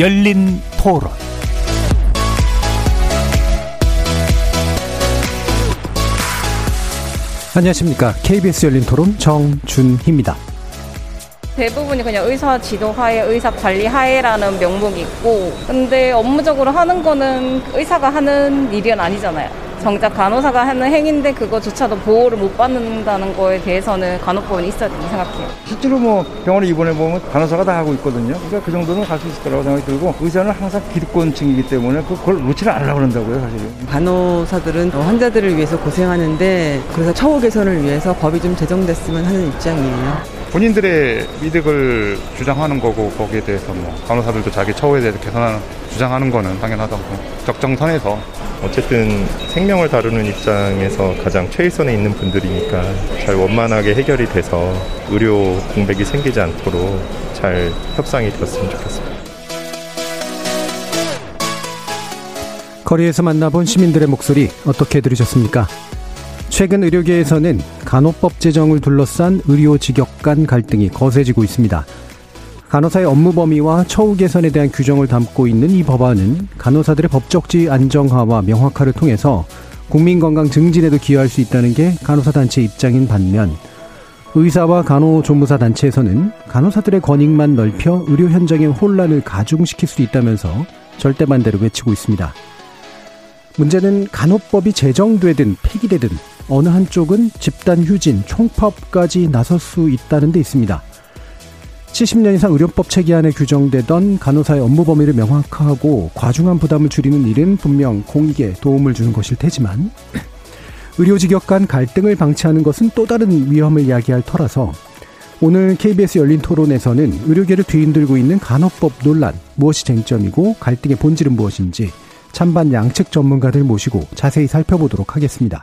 열린 토론 안녕하십니까. KBS 열린 토론 정준희입니다. 대부분이 그냥 의사 지도 하에, 의사 관리 하에라는 명목이 있고, 근데 업무적으로 하는 거는 의사가 하는 일은 아니잖아요. 정작 간호사가 하는 행위인데 그거조차도 보호를 못 받는다는 거에 대해서는 간호법은 있어야 된다고 생각해요. 실제로 뭐 병원에 입원해 보면 간호사가 다 하고 있거든요. 그러니까 그 정도는 갈 수 있을 거라고 생각이 들고 의사는 항상 기득권층이기 때문에 그걸 놓지를 않으려고 그런다고요, 사실은. 간호사들은 환자들을 위해서 고생하는데 그래서 처우 개선을 위해서 법이 좀 제정됐으면 하는 입장이에요. 본인들의 이득을 주장하는 거고 거기에 대해서 뭐 간호사들도 자기 처우에 대해서 개선하는 주장하는 거는 당연하다고 적정선에서 어쨌든 생명을 다루는 입장에서 가장 최일선에 있는 분들이니까 잘 원만하게 해결이 돼서 의료 공백이 생기지 않도록 잘 협상이 되었으면 좋겠습니다. 거리에서 만나본 시민들의 목소리 어떻게 들으셨습니까? 최근 의료계에서는 간호법 제정을 둘러싼 의료 직역 간 갈등이 거세지고 있습니다. 간호사의 업무 범위와 처우 개선에 대한 규정을 담고 있는 이 법안은 간호사들의 법적 지위 안정화와 명확화를 통해서 국민 건강 증진에도 기여할 수 있다는 게 간호사 단체 입장인 반면 의사와 간호조무사 단체에서는 간호사들의 권익만 넓혀 의료 현장의 혼란을 가중시킬 수 있다면서 절대 반대를 외치고 있습니다. 문제는 간호법이 제정되든 폐기되든 어느 한쪽은 집단 휴진, 총파업까지 나설 수 있다는 데 있습니다. 70년 이상 의료법 체계 안에 규정되던 간호사의 업무 범위를 명확하고 과중한 부담을 줄이는 일은 분명 공익에 도움을 주는 것일 테지만 의료 직역 간 갈등을 방치하는 것은 또 다른 위험을 야기할 터라서 오늘 KBS 열린 토론에서는 의료계를 뒤흔들고 있는 간호법 논란 무엇이 쟁점이고 갈등의 본질은 무엇인지 찬반 양측 전문가들 모시고 자세히 살펴보도록 하겠습니다.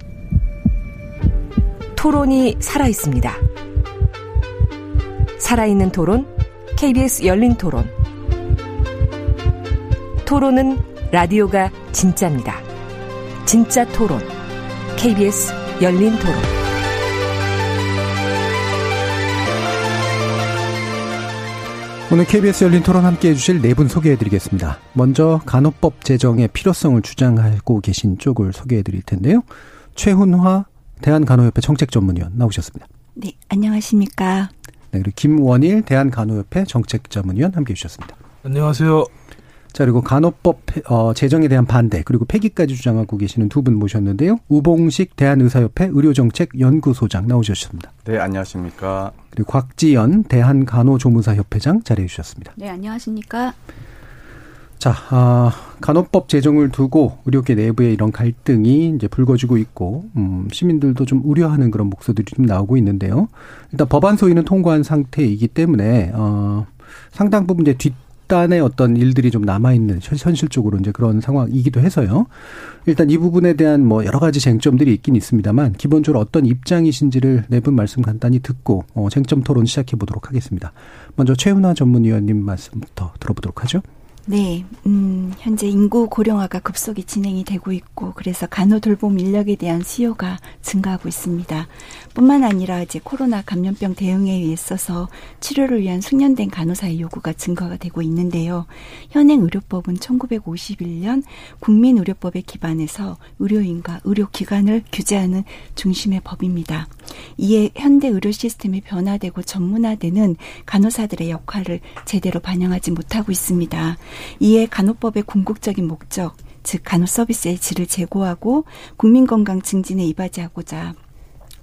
토론이 살아 있습니다. 살아있는 토론, KBS 열린 토론. 토론은 라디오가 진짜입니다. 진짜 토론, KBS 열린 토론. 오늘 KBS 열린 토론 함께 해주실 네 분 소개해드리겠습니다. 먼저 간호법 제정의 필요성을 주장하고 계신 쪽을 소개해드릴 텐데요. 최훈화 대한간호협회 정책전문위원 나오셨습니다. 네, 안녕하십니까. 네, 그리고 김원일 대한간호협회 정책전문위원 함께 해주셨습니다. 안녕하세요. 자, 그리고 간호법 어, 제정에 대한 반대, 그리고 폐기까지 주장하고 계시는 두 분 모셨는데요. 우봉식 대한의사협회 의료정책연구소장 나오셨습니다. 네, 안녕하십니까. 그리고 곽지연 대한간호조무사협회장 자리해 주셨습니다. 네, 안녕하십니까. 자, 아, 간호법 제정을 두고 의료계 내부에 이런 갈등이 이제 불거지고 있고, 음, 시민들도 좀 우려하는 그런 목소들이 좀 나오고 있는데요. 일단 법안 소위는 통과한 상태이기 때문에, 어, 상당 부분 이제 뒷 단의 어떤 일들이 좀 남아있는 현실적으로 이제 그런 상황이기도 해서요. 일단 이 부분에 대한 뭐 여러 가지 쟁점들이 있긴 있습니다만, 기본적으로 어떤 입장이신지를 네 분 말씀 간단히 듣고, 어, 쟁점 토론 시작해 보도록 하겠습니다. 먼저 최훈아 전문위원님 말씀부터 들어보도록 하죠. 네, 음, 현재 인구 고령화가 급속히 진행이 되고 있고, 그래서 간호 돌봄 인력에 대한 수요가 증가하고 있습니다. 뿐만 아니라 이제 코로나 감염병 대응에 있어서 치료를 위한 숙련된 간호사의 요구가 증가가 되고 있는데요. 현행 의료법은 1951년 국민의료법에 기반해서 의료인과 의료기관을 규제하는 중심의 법입니다. 이에 현대 의료 시스템이 변화되고 전문화되는 간호사들의 역할을 제대로 반영하지 못하고 있습니다. 이에 간호법의 궁극적인 목적, 즉 간호 서비스의 질을 제고하고 국민 건강 증진에 이바지하고자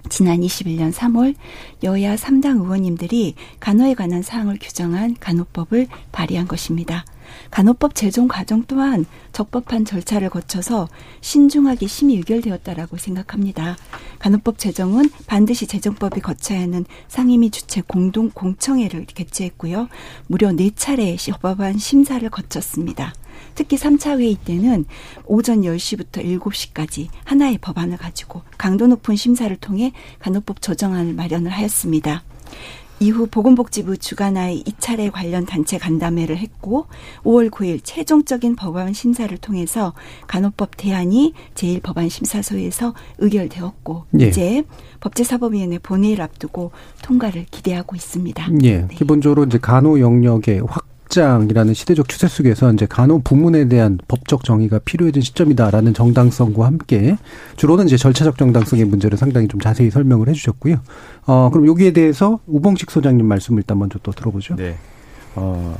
지난 21년 3월 여야 3당 의원님들이 간호에 관한 사항을 규정한 간호법을 발의한 것입니다. 간호법 제정 과정 또한 적법한 절차를 거쳐서 신중하게 심의 의결되었다라고 생각합니다. 간호법 제정은 반드시 제정법이 거쳐야 하는 상임위 주최 공동 공청회를 개최했고요. 무려 네 차례 법안 심사를 거쳤습니다. 특히 3차 회의 때는 오전 10시부터 7시까지 하나의 법안을 가지고 강도 높은 심사를 통해 간호법 조정안을 마련을 하였습니다. 이후 보건복지부 주관하에 2차례 관련 단체 간담회를 했고 5월 9일 최종적인 법안 심사를 통해서 간호법 대안이 제1법안심사소에서 의결되었고 예. 이제 법제사법위원회 본회의를 앞두고 통과를 기대하고 있습니다. 예. 네. 기본적으로 이제 간호 영역의 확 확장이라는 시대적 추세 속에서 이제 간호 부문에 대한 법적 정의가 필요해진 시점이다라는 정당성과 함께 주로는 이제 절차적 정당성의 문제를 상당히 좀 자세히 설명을 해주셨고요. 어 그럼 여기에 대해서 우봉식 소장님 말씀을 일단 먼저 또 들어보죠. 네. 어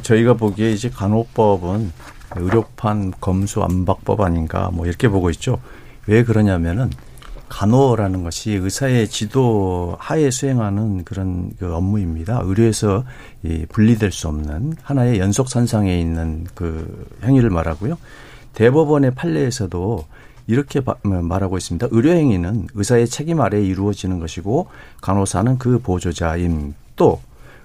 저희가 보기에 이제 간호법은 의료판 검수 안박법 아닌가 뭐 이렇게 보고 있죠. 왜 그러냐면은 간호라는 것이 의사의 지도 하에 수행하는 그런 그 업무입니다. 의료에서 이 분리될 수 없는 하나의 연속 선상에 있는 그 행위를 말하고요. 대법원의 판례에서도 이렇게 말하고 있습니다. 의료행위는 의사의 책임 아래에 이루어지는 것이고 간호사는 그 보조자임. 또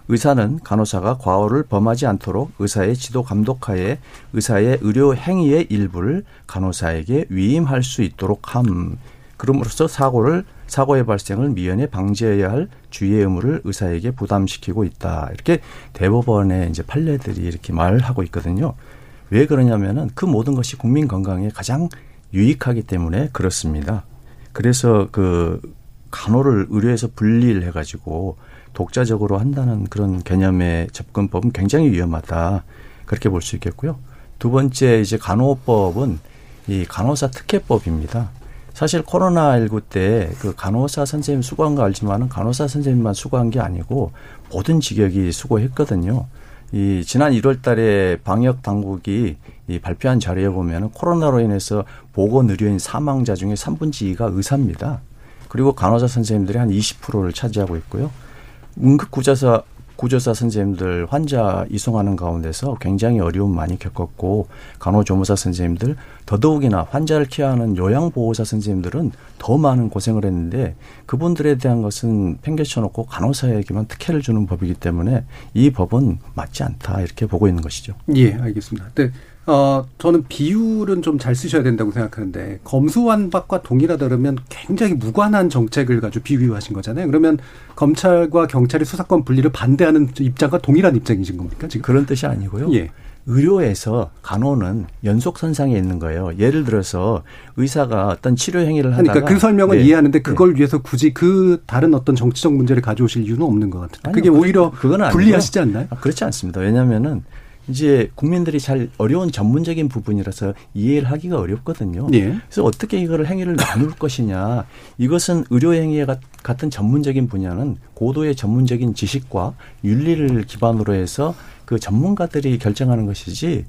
의사는 간호사가 과오를 범하지 않도록 의사의 지도 감독하에 의사의 의료 행위의 일부를 간호사에게 위임할 수 있도록 함. 그럼으로써 사고를 사고의 발생을 미연에 방지해야 할 주의의 의무를 의사에게 부담시키고 있다. 이렇게 대법원의 이제 판례들이 이렇게 말하고 있거든요. 왜 그러냐면은 그 모든 것이 국민 건강에 가장 유익하기 때문에 그렇습니다. 그래서 그 간호를 의료에서 분리를 해가지고 독자적으로 한다는 그런 개념의 접근법은 굉장히 위험하다. 그렇게 볼 수 있겠고요. 두 번째 이제 간호법은 이 간호사 특혜법입니다. 사실 코로나19 때 그 간호사 선생님 수고한 거 알지만은 간호사 선생님만 수고한 게 아니고 모든 직역이 수고했거든요. 이 지난 1월 달에 방역 당국이 이 발표한 자료에 보면은 코로나로 인해서 보건 의료인 사망자 중에 3분의 2가 의사입니다. 그리고 간호사 선생님들이 한 20%를 차지하고 있고요. 응급 구조사 구조사 선생님들 환자 이송하는 가운데서 굉장히 어려움 많이 겪었고 간호조무사 선생님들 더더욱이나 환자를 케어하는 요양보호사 선생님들은 더 많은 고생을 했는데 그분들에 대한 것은 팽개쳐놓고 간호사에게만 특혜를 주는 법이기 때문에 이 법은 맞지 않다 이렇게 보고 있는 것이죠. 예, 알겠습니다. 네. 어, 저는 비율은 좀 잘 쓰셔야 된다고 생각하는데 검수완박과 동일하다 그러면 굉장히 무관한 정책을 가지고 비유하신 거잖아요. 그러면 검찰과 경찰의 수사권 분리를 반대하는 입장과 동일한 입장이신 겁니까 지금? 그런 뜻이 아니고요. 예. 의료에서 간호는 연속 선상에 있는 거예요. 예를 들어서 의사가 어떤 치료 행위를 하다가 그러니까 그 설명은 네. 이해하는데 그걸 네. 위해서 굳이 그 다른 어떤 정치적 문제를 가져오실 이유는 없는 것 같아요. 그게 오히려 그건 불리하시지 않나요? 아, 그렇지 않습니다. 왜냐하면은 이제 국민들이 잘 어려운 전문적인 부분이라서 이해를 하기가 어렵거든요. 예. 그래서 어떻게 이거를 행위를 나눌 것이냐. 이것은 의료 행위에 같은 전문적인 분야는 고도의 전문적인 지식과 윤리를 기반으로 해서 그 전문가들이 결정하는 것이지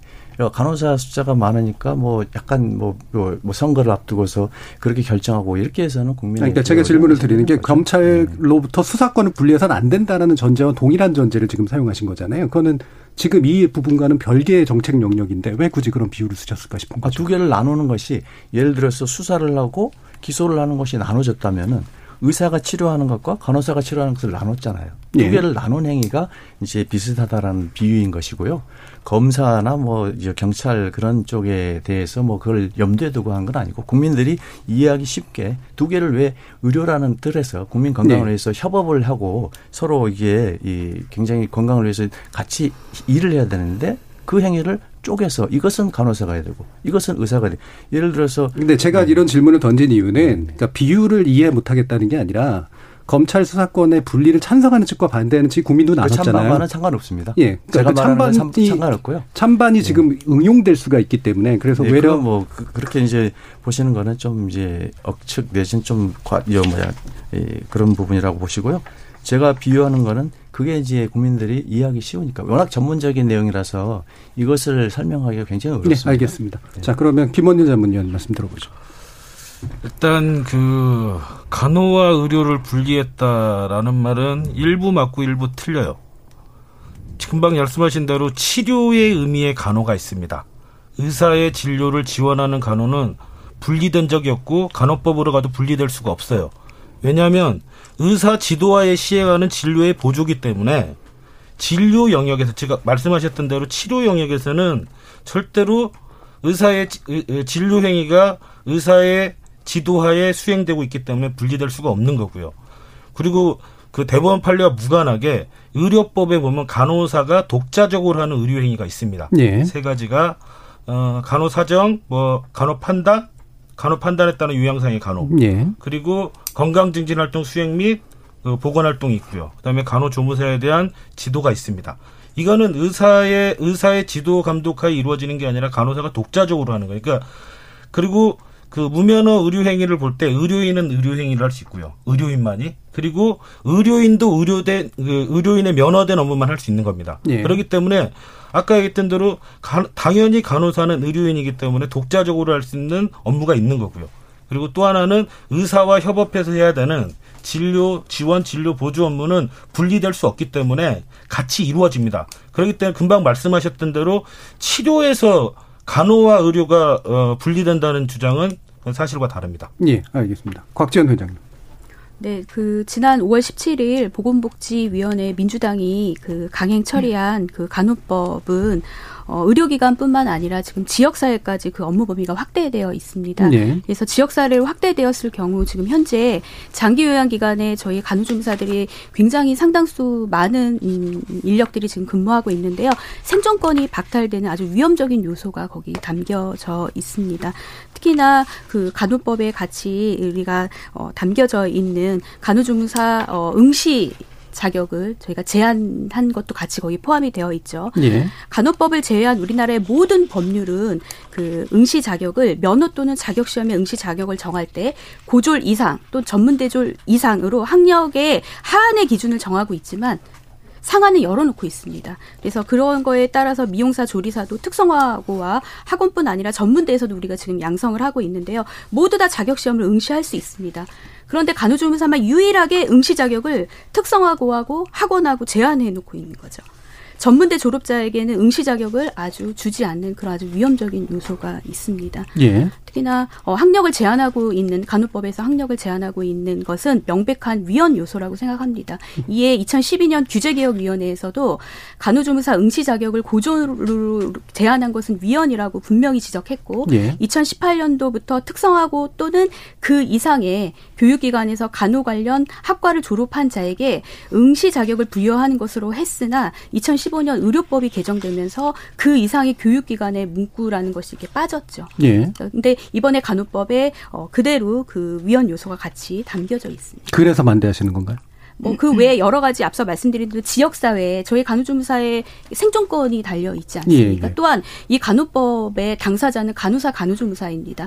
간호사 숫자가 많으니까 뭐 약간 뭐, 뭐, 뭐 선거를 앞두고서 그렇게 결정하고 이렇게 해서는 국민의 그러니까 제가 질문을 드리는 게 검찰로부터 수사권을 분리해서는 안 된다라는 전제와 동일한 전제를 지금 사용하신 거잖아요. 그거는 지금 이 부분과는 별개의 정책 영역인데 왜 굳이 그런 비율을 쓰셨을까 싶은 거죠. 아, 두 개를 나누는 것이 예를 들어서 수사를 하고 기소를 하는 것이 나눠졌다면은 의사가 치료하는 것과 간호사가 치료하는 것을 나눴잖아요. 두 예. 개를 나눈 행위가 이제 비슷하다라는 비유인 것이고요. 검사나 뭐 이제 경찰 그런 쪽에 대해서 뭐 그걸 염두에 두고 한 건 아니고 국민들이 이해하기 쉽게 두 개를 왜 의료라는 틀에서 국민 건강을 네. 위해서 협업을 하고 서로 이게 이 굉장히 건강을 위해서 같이 일을 해야 되는데 그 행위를 쪼개서 이것은 간호사가 해야 되고 이것은 의사가 돼. 예를 들어서 근데 제가 네. 이런 질문을 던진 이유는 그러니까 비율을 이해 못 하겠다는 게 아니라 검찰 수사권의 분리를 찬성하는 측과 반대하는 측 국민도 그 나눴잖아요. 찬반은 상관없습니다. 예, 그러니까 그 찬반이 상관없고요. 찬반이 네. 지금 응용될 수가 있기 때문에 그래서 네, 외려 뭐 그, 그렇게 이제 보시는 거는 좀 이제 억측 내진 좀 과, 뭐야 예, 그런 부분이라고 보시고요. 제가 비유하는 거는 그게 이제 국민들이 이해하기 쉬우니까 워낙 전문적인 내용이라서 이것을 설명하기가 굉장히 어렵습니다. 네, 알겠습니다. 네. 자, 그러면 김원일 전문위원 말씀 들어보죠. 일단 그 간호와 의료를 분리했다라는 말은 일부 맞고 일부 틀려요. 금방 말씀하신 대로 치료의 의미의 간호가 있습니다. 의사의 진료를 지원하는 간호는 분리된 적이 없고 간호법으로 가도 분리될 수가 없어요. 왜냐하면 의사 지도하에 시행하는 진료의 보조기 때문에 진료 영역에서 제가 말씀하셨던 대로 치료 영역에서는 절대로 의사의 진료 행위가 의사의 지도하에 수행되고 있기 때문에 분리될 수가 없는 거고요. 그리고 그 대법원 판례와 무관하게 의료법에 보면 간호사가 독자적으로 하는 의료 행위가 있습니다. 예. 세 가지가 어 간호 사정, 뭐 간호 판단, 간호 판단에 따른 요양상의 간호, 예. 그리고 건강 증진 활동 수행 및 그 보건 활동이 있고요. 그다음에 간호 조무사에 대한 지도가 있습니다. 이거는 의사의 의사의 지도 감독하에 이루어지는 게 아니라 간호사가 독자적으로 하는 거예요. 그러니까 그리고 그 무면허 의료 행위를 볼 때 의료인은 의료 행위를 할 수 있고요. 의료인만이 그리고 의료인도 의료된 그 의료인의 면허된 업무만 할 수 있는 겁니다. 예. 그렇기 때문에 아까 얘기했던 대로 가, 당연히 간호사는 의료인이기 때문에 독자적으로 할 수 있는 업무가 있는 거고요. 그리고 또 하나는 의사와 협업해서 해야 되는 진료 지원 진료 보조 업무는 분리될 수 없기 때문에 같이 이루어집니다. 그렇기 때문에 금방 말씀하셨던 대로 치료에서 간호와 의료가 어, 분리된다는 주장은 사실과 다릅니다. 예, 알겠습니다. 곽지연 회장님. 네, 그 지난 5월 17일 보건복지위원회 민주당이 그 강행 처리한 그 간호법은 어, 의료기관뿐만 아니라 지금 지역사회까지 그 업무 범위가 확대되어 있습니다. 네. 그래서 지역사회를 확대되었을 경우 지금 현재 장기 요양기관에 저희 간호조무사들이 굉장히 상당수 많은 음, 인력들이 지금 근무하고 있는데요. 생존권이 박탈되는 아주 위험적인 요소가 거기 담겨져 있습니다. 특히나 그 간호법에 같이 우리가 어, 담겨져 있는 간호조무사 어, 응시 자격을 저희가 제한한 것도 같이 거기 포함이 되어 있죠. 예. 간호법을 제외한 우리나라의 모든 법률은 그 응시 자격을 면허 또는 자격 시험의 응시 자격을 정할 때 고졸 이상 또는 전문 대졸 이상으로 학력의 하한의 기준을 정하고 있지만 상한을 열어놓고 있습니다. 그래서 그런 거에 따라서 미용사, 조리사도 특성화고와 학원뿐 아니라 전문대에서도 우리가 지금 양성을 하고 있는데요. 모두 다 자격 시험을 응시할 수 있습니다. 그런데 간호조무사만 유일하게 응시 자격을 특성화 고하고 학원하고 제한해 놓고 있는 거죠. 전문대 졸업자에게는 응시 자격을 아주 주지 않는 그런 아주 위험적인 요소가 있습니다. 예. 특히나 어, 학력을 제한하고 있는 간호법에서 학력을 제한하고 있는 것은 명백한 위헌 요소라고 생각합니다. 이에 2012년 규제개혁위원회에서도 간호조무사 응시 자격을 고졸로 제한한 것은 위헌이라고 분명히 지적했고 예. 2018년도부터 특성화고 또는 그 이상의 교육기관에서 간호 관련 학과를 졸업한 자에게 응시 자격을 부여하는 것으로 했으나 2015년 의료법이 개정되면서 그 이상의 교육기관의 문구라는 것이 이렇게 빠졌죠. 예. 근데 이번에 간호법에 어, 그대로 그 위헌 요소가 같이 담겨져 있습니다. 그래서 반대하시는 건가요? 뭐그 외에 여러 가지 앞서 말씀드린 대로 지역 사회에 저희 간호조무사의 생존권이 달려 있지 않습니까? 예, 예. 또한 이 간호법의 당사자는 간호사 간호조무사입니다.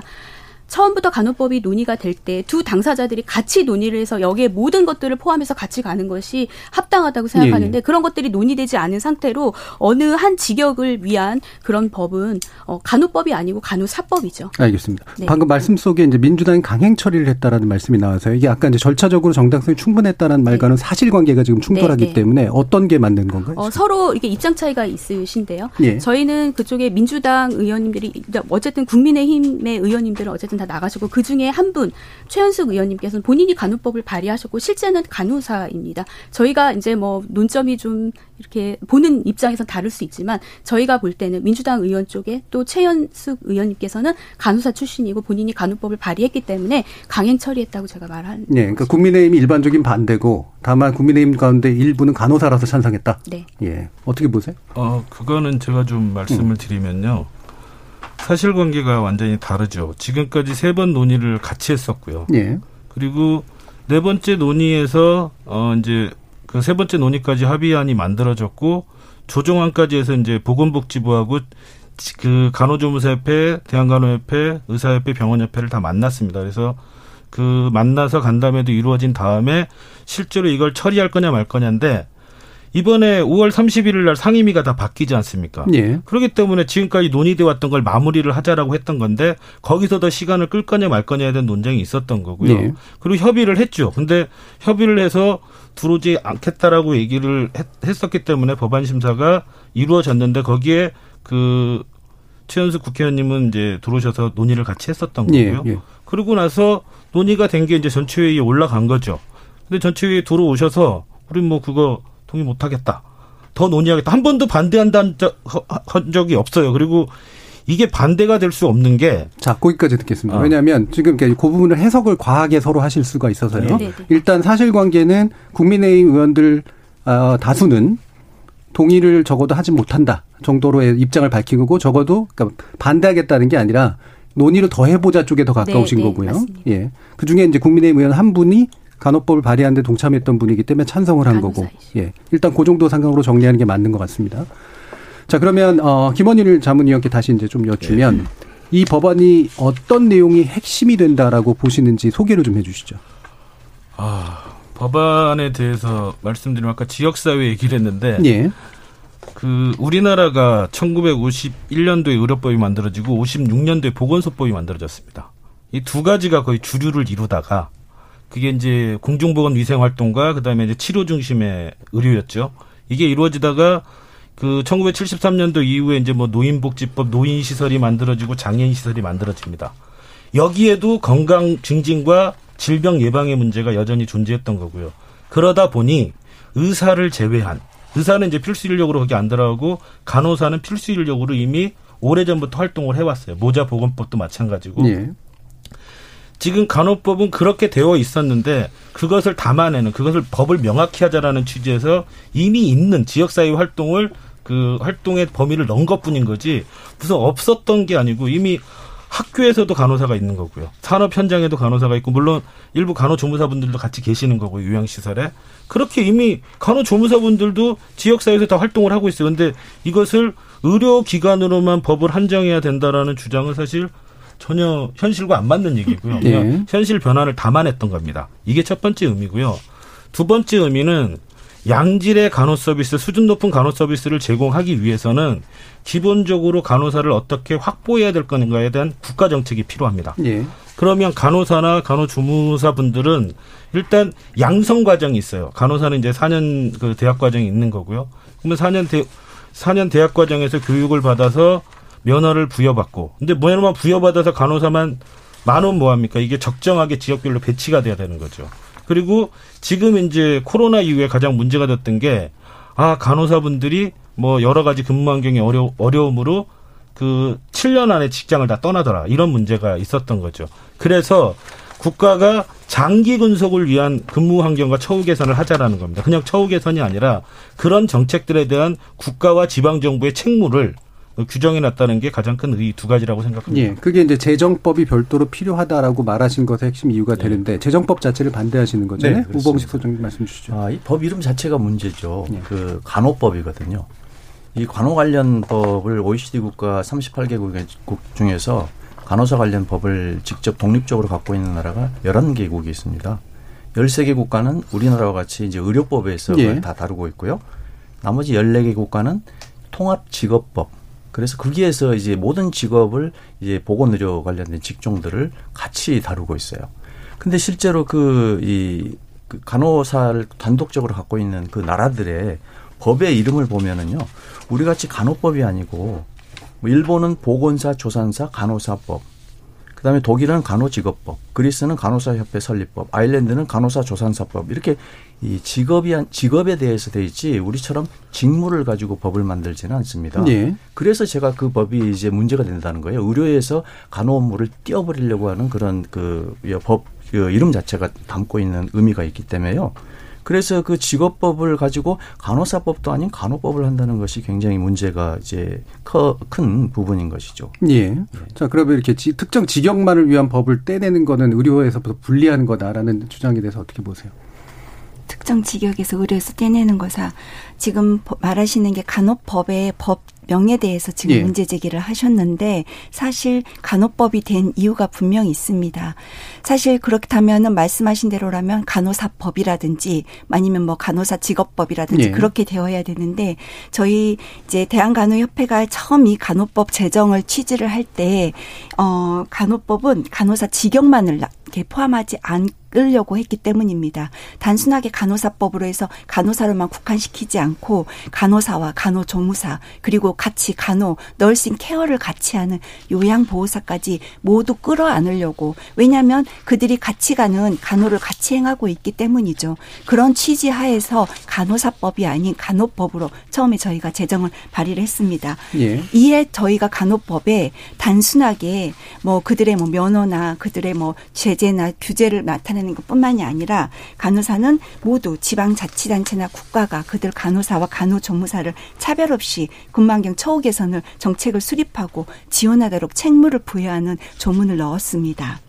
처음부터 간호법이 논의가 될 때 두 당사자들이 같이 논의를 해서 여기에 모든 것들을 포함해서 같이 가는 것이 합당하다고 생각하는데 예. 예. 그런 것들이 논의되지 않은 상태로 어느 한 직역을 위한 그런 법은 어, 간호법이 아니고 간호사법이죠. 알겠습니다. 네. 방금 말씀 속에 이제 민주당이 강행 처리를 했다라는 말씀이 나와서 이게 아까 이제 절차적으로 정당성이 충분했다라는 말과는 네. 사실관계가 지금 충돌하기 네, 네. 때문에 어떤 게 맞는 건가요? 어, 서로 이게 입장 차이가 있으신데요. 예. 저희는 그쪽에 민주당 의원님들이 어쨌든 국민의힘의 의원님들은 어쨌든 다 나가시고 그 중에 한 분 최현숙 의원님께서는 본인이 간호법을 발의하셨고 실제는 간호사입니다. 저희가 이제 뭐 논점이 좀 이렇게 보는 입장에서 다를 수 있지만 저희가 볼 때는 민주당 의원 쪽에 또 최현숙 의원님께서는 간호사 출신이고 본인이 간호법을 발의했기 때문에 강행 처리했다고 제가 말한. 네, 그러니까 국민의힘이 일반적인 반대고 다만 국민의힘 가운데 일부는 간호사라서 찬성했다. 네. 예, 어떻게 보세요? 어, 그거는 제가 좀 말씀을 음. 드리면요. 사실관계가 완전히 다르죠. 지금까지 세 번 논의를 같이 했었고요. 예. 그리고 네 번째 논의에서 어 이제 그 세 번째 논의까지 합의안이 만들어졌고 조정안까지 해서 이제 보건복지부하고 그 간호조무사협회, 대한간호협회, 의사협회, 병원협회를 다 만났습니다. 그래서 그 만나서 간담회도 이루어진 다음에 실제로 이걸 처리할 거냐 말 거냐인데 이번에 5월 31일 날 상임위가 다 바뀌지 않습니까? 예. 그렇기 때문에 지금까지 논의돼 왔던 걸 마무리를 하자라고 했던 건데 거기서 더 시간을 끌 거냐 말 거냐에 대한 논쟁이 있었던 거고요. 예. 그리고 협의를 했죠. 근데 협의를 해서 들어오지 않겠다라고 얘기를 했, 었기 때문에 법안 심사가 이루어졌는데 거기에 그 최현수 국회의원님은 이제 들어오셔서 논의를 같이 했었던 예, 거고요. 예. 그러고 나서 논의가 된 게 이제 전체회의에 올라간 거죠. 근데 전체회의에 들어오셔서 우리 뭐 그거 동의 못 하겠다. 더 논의하겠다. 한 번도 반대한다는 한 적이 없어요. 그리고 이게 반대가 될 수 없는 게. 자, 거기까지 듣겠습니다. 어. 왜냐하면 지금 그 부분을 해석을 과하게 서로 하실 수가 있어서요. 네네. 일단 사실관계는 국민의힘 의원들 어, 다수는 동의를 적어도 하지 못한다 정도로의 입장을 밝히고 적어도 그러니까 반대하겠다는 게 아니라 논의를 더 해보자 쪽에 더 가까우신 네, 네, 거고요. 맞습니다. 예. 그 중에 이제 국민의힘 의원 한 분이 간호법을 발의하는데 동참했던 분이기 때문에 찬성을 한 거고. 간호사이시죠. 예. 일단 그 정도 상황으로 정리하는 게 맞는 것 같습니다. 자, 그러면 어 김원일 자문위원께 다시 이제 좀 여쭈면 네. 이 법안이 어떤 내용이 핵심이 된다라고 보시는지 소개를 좀 해주시죠. 아, 법안에 대해서 말씀드리면 아까 지역사회 얘기를 했는데. 예. 그 우리나라가 1951년도에 의료법이 만들어지고 56년도에 보건소법이 만들어졌습니다. 이 두 가지가 거의 주류를 이루다가 그게 이제 공중보건 위생 활동과 그다음에 이제 치료 중심의 의료였죠. 이게 이루어지다가 그 1973년도 이후에 이제 뭐 노인복지법, 노인 시설이 만들어지고 장애인 시설이 만들어집니다. 여기에도 건강 증진과 질병 예방의 문제가 여전히 존재했던 거고요. 그러다 보니 의사를 제외한 의사는 이제 필수 인력으로 거기 안 들어가고 간호사는 필수 인력으로 이미 오래전부터 활동을 해왔어요. 모자 보건법도 마찬가지고. 예. 지금 간호법은 그렇게 되어 있었는데 그것을 담아내는 그것을 법을 명확히 하자라는 취지에서 이미 있는 지역사회 활동을 그 활동의 범위를 넣은 것뿐인 거지 무슨 없었던 게 아니고 이미 학교에서도 간호사가 있는 거고요. 산업 현장에도 간호사가 있고 물론 일부 간호조무사분들도 같이 계시는 거고요. 요양시설에. 그렇게 이미 간호조무사분들도 지역사회에서 다 활동을 하고 있어요. 근데 이것을 의료기관으로만 법을 한정해야 된다라는 주장은 사실 전혀 현실과 안 맞는 얘기고요. 예. 그냥 현실 변화를 담아냈던 겁니다. 이게 첫 번째 의미고요. 두 번째 의미는 양질의 간호 서비스, 수준 높은 간호 서비스를 제공하기 위해서는 기본적으로 간호사를 어떻게 확보해야 될 건가에 대한 국가 정책이 필요합니다. 예. 그러면 간호사나 간호조무사 분들은 일단 양성 과정이 있어요. 간호사는 이제 4년 그 대학 과정이 있는 거고요. 그러면 4년 대 4년 대학 과정에서 교육을 받아서 면허를 부여받고 근데 면허만 부여받아서 간호사만 만 원 뭐합니까? 이게 적정하게 지역별로 배치가 돼야 되는 거죠. 그리고 지금 이제 코로나 이후에 가장 문제가 됐던 게 아, 간호사분들이 뭐 여러 가지 근무 환경의 어려, 어려움으로 그 7년 안에 직장을 다 떠나더라. 이런 문제가 있었던 거죠. 그래서 국가가 장기 근속을 위한 근무 환경과 처우 개선을 하자라는 겁니다. 그냥 처우 개선이 아니라 그런 정책들에 대한 국가와 지방 정부의 책무를 규정해 놨다는 게 가장 큰 이 두 가지라고 생각합니다. 예. 그게 이제 재정법이 별도로 필요하다라고 말하신 것의 핵심 이유가 네. 되는데 재정법 자체를 반대하시는 거잖아요. 네, 그렇습니다. 우봉식 소장님 말씀 주시죠. 아, 이 법 이름 자체가 문제죠. 예. 그 간호법이거든요. 이 간호 관련 법을 OECD 국가 38개국 중에서 간호사 관련 법을 직접 독립적으로 갖고 있는 나라가 11개국이 있습니다. 13개 국가는 우리나라와 같이 이제 의료법에서 예. 다 다루고 있고요. 나머지 14개 국가는 통합 직업법. 그래서 거기에서 이제 모든 직업을 이제 보건의료 관련된 직종들을 같이 다루고 있어요. 근데 실제로 그, 이, 그 간호사를 단독적으로 갖고 있는 그 나라들의 법의 이름을 보면은요, 우리 같이 간호법이 아니고, 뭐 일본은 보건사, 조산사, 간호사법, 그 다음에 독일은 간호직업법, 그리스는 간호사협회 설립법, 아일랜드는 간호사 조산사법, 이렇게 이 직업이, 한- 직업에 대해서 돼 있지, 우리처럼 직무를 가지고 법을 만들지는 않습니다. 예. 그래서 제가 그 법이 이제 문제가 된다는 거예요. 의료에서 간호 업무를 띄워버리려고 하는 그런 그 법, 그 이름 자체가 담고 있는 의미가 있기 때문에요. 그래서 그 직업법을 가지고 간호사법도 아닌 간호법을 한다는 것이 굉장히 문제가 이제 커, 큰 부분인 것이죠. 예. 자, 그러면 이렇게 지- 특정 직역만을 위한 법을 떼내는 거는 의료에서부터 분리하는 거다라는 주장에 대해서 어떻게 보세요? 특정 직역에서 의료에서 떼내는 거사 지금 말하시는 게 간호법의 법 명에 대해서 지금 예. 문제 제기를 하셨는데 사실 간호법이 된 이유가 분명히 있습니다. 사실 그렇다면은 말씀하신 대로라면 간호사법이라든지 아니면 뭐 간호사 직업법이라든지 예. 그렇게 되어야 되는데 저희 이제 대한간호협회가 처음 이 간호법 제정을 취지를 할 때 어 간호법은 간호사 직역만을 이렇게 포함하지 않 끌려고 했기 때문입니다. 단순하게 간호사법으로 해서 간호사로만 국한시키지 않고 간호사와 간호조무사 그리고 같이 간호, 널싱 케어를 같이 하는 요양보호사까지 모두 끌어안으려고 왜냐하면 그들이 같이 가는 간호를 같이 행하고 있기 때문이죠. 그런 취지 하에서 간호사법이 아닌 간호법으로 처음에 저희가 제정을 발의를 했습니다. 예. 이에 저희가 간호법에 단순하게 뭐 그들의 뭐 면허나 그들의 뭐 제재나 규제를 나타내 하는 것뿐만이 아니라 간호사는 모두 지방자치단체나 국가가 그들 간호사와 간호조무사를 차별 없이 군만경 처우 개선을 정책을 수립하고 지원하도록 책무를 부여하는 조문을 넣었습니다.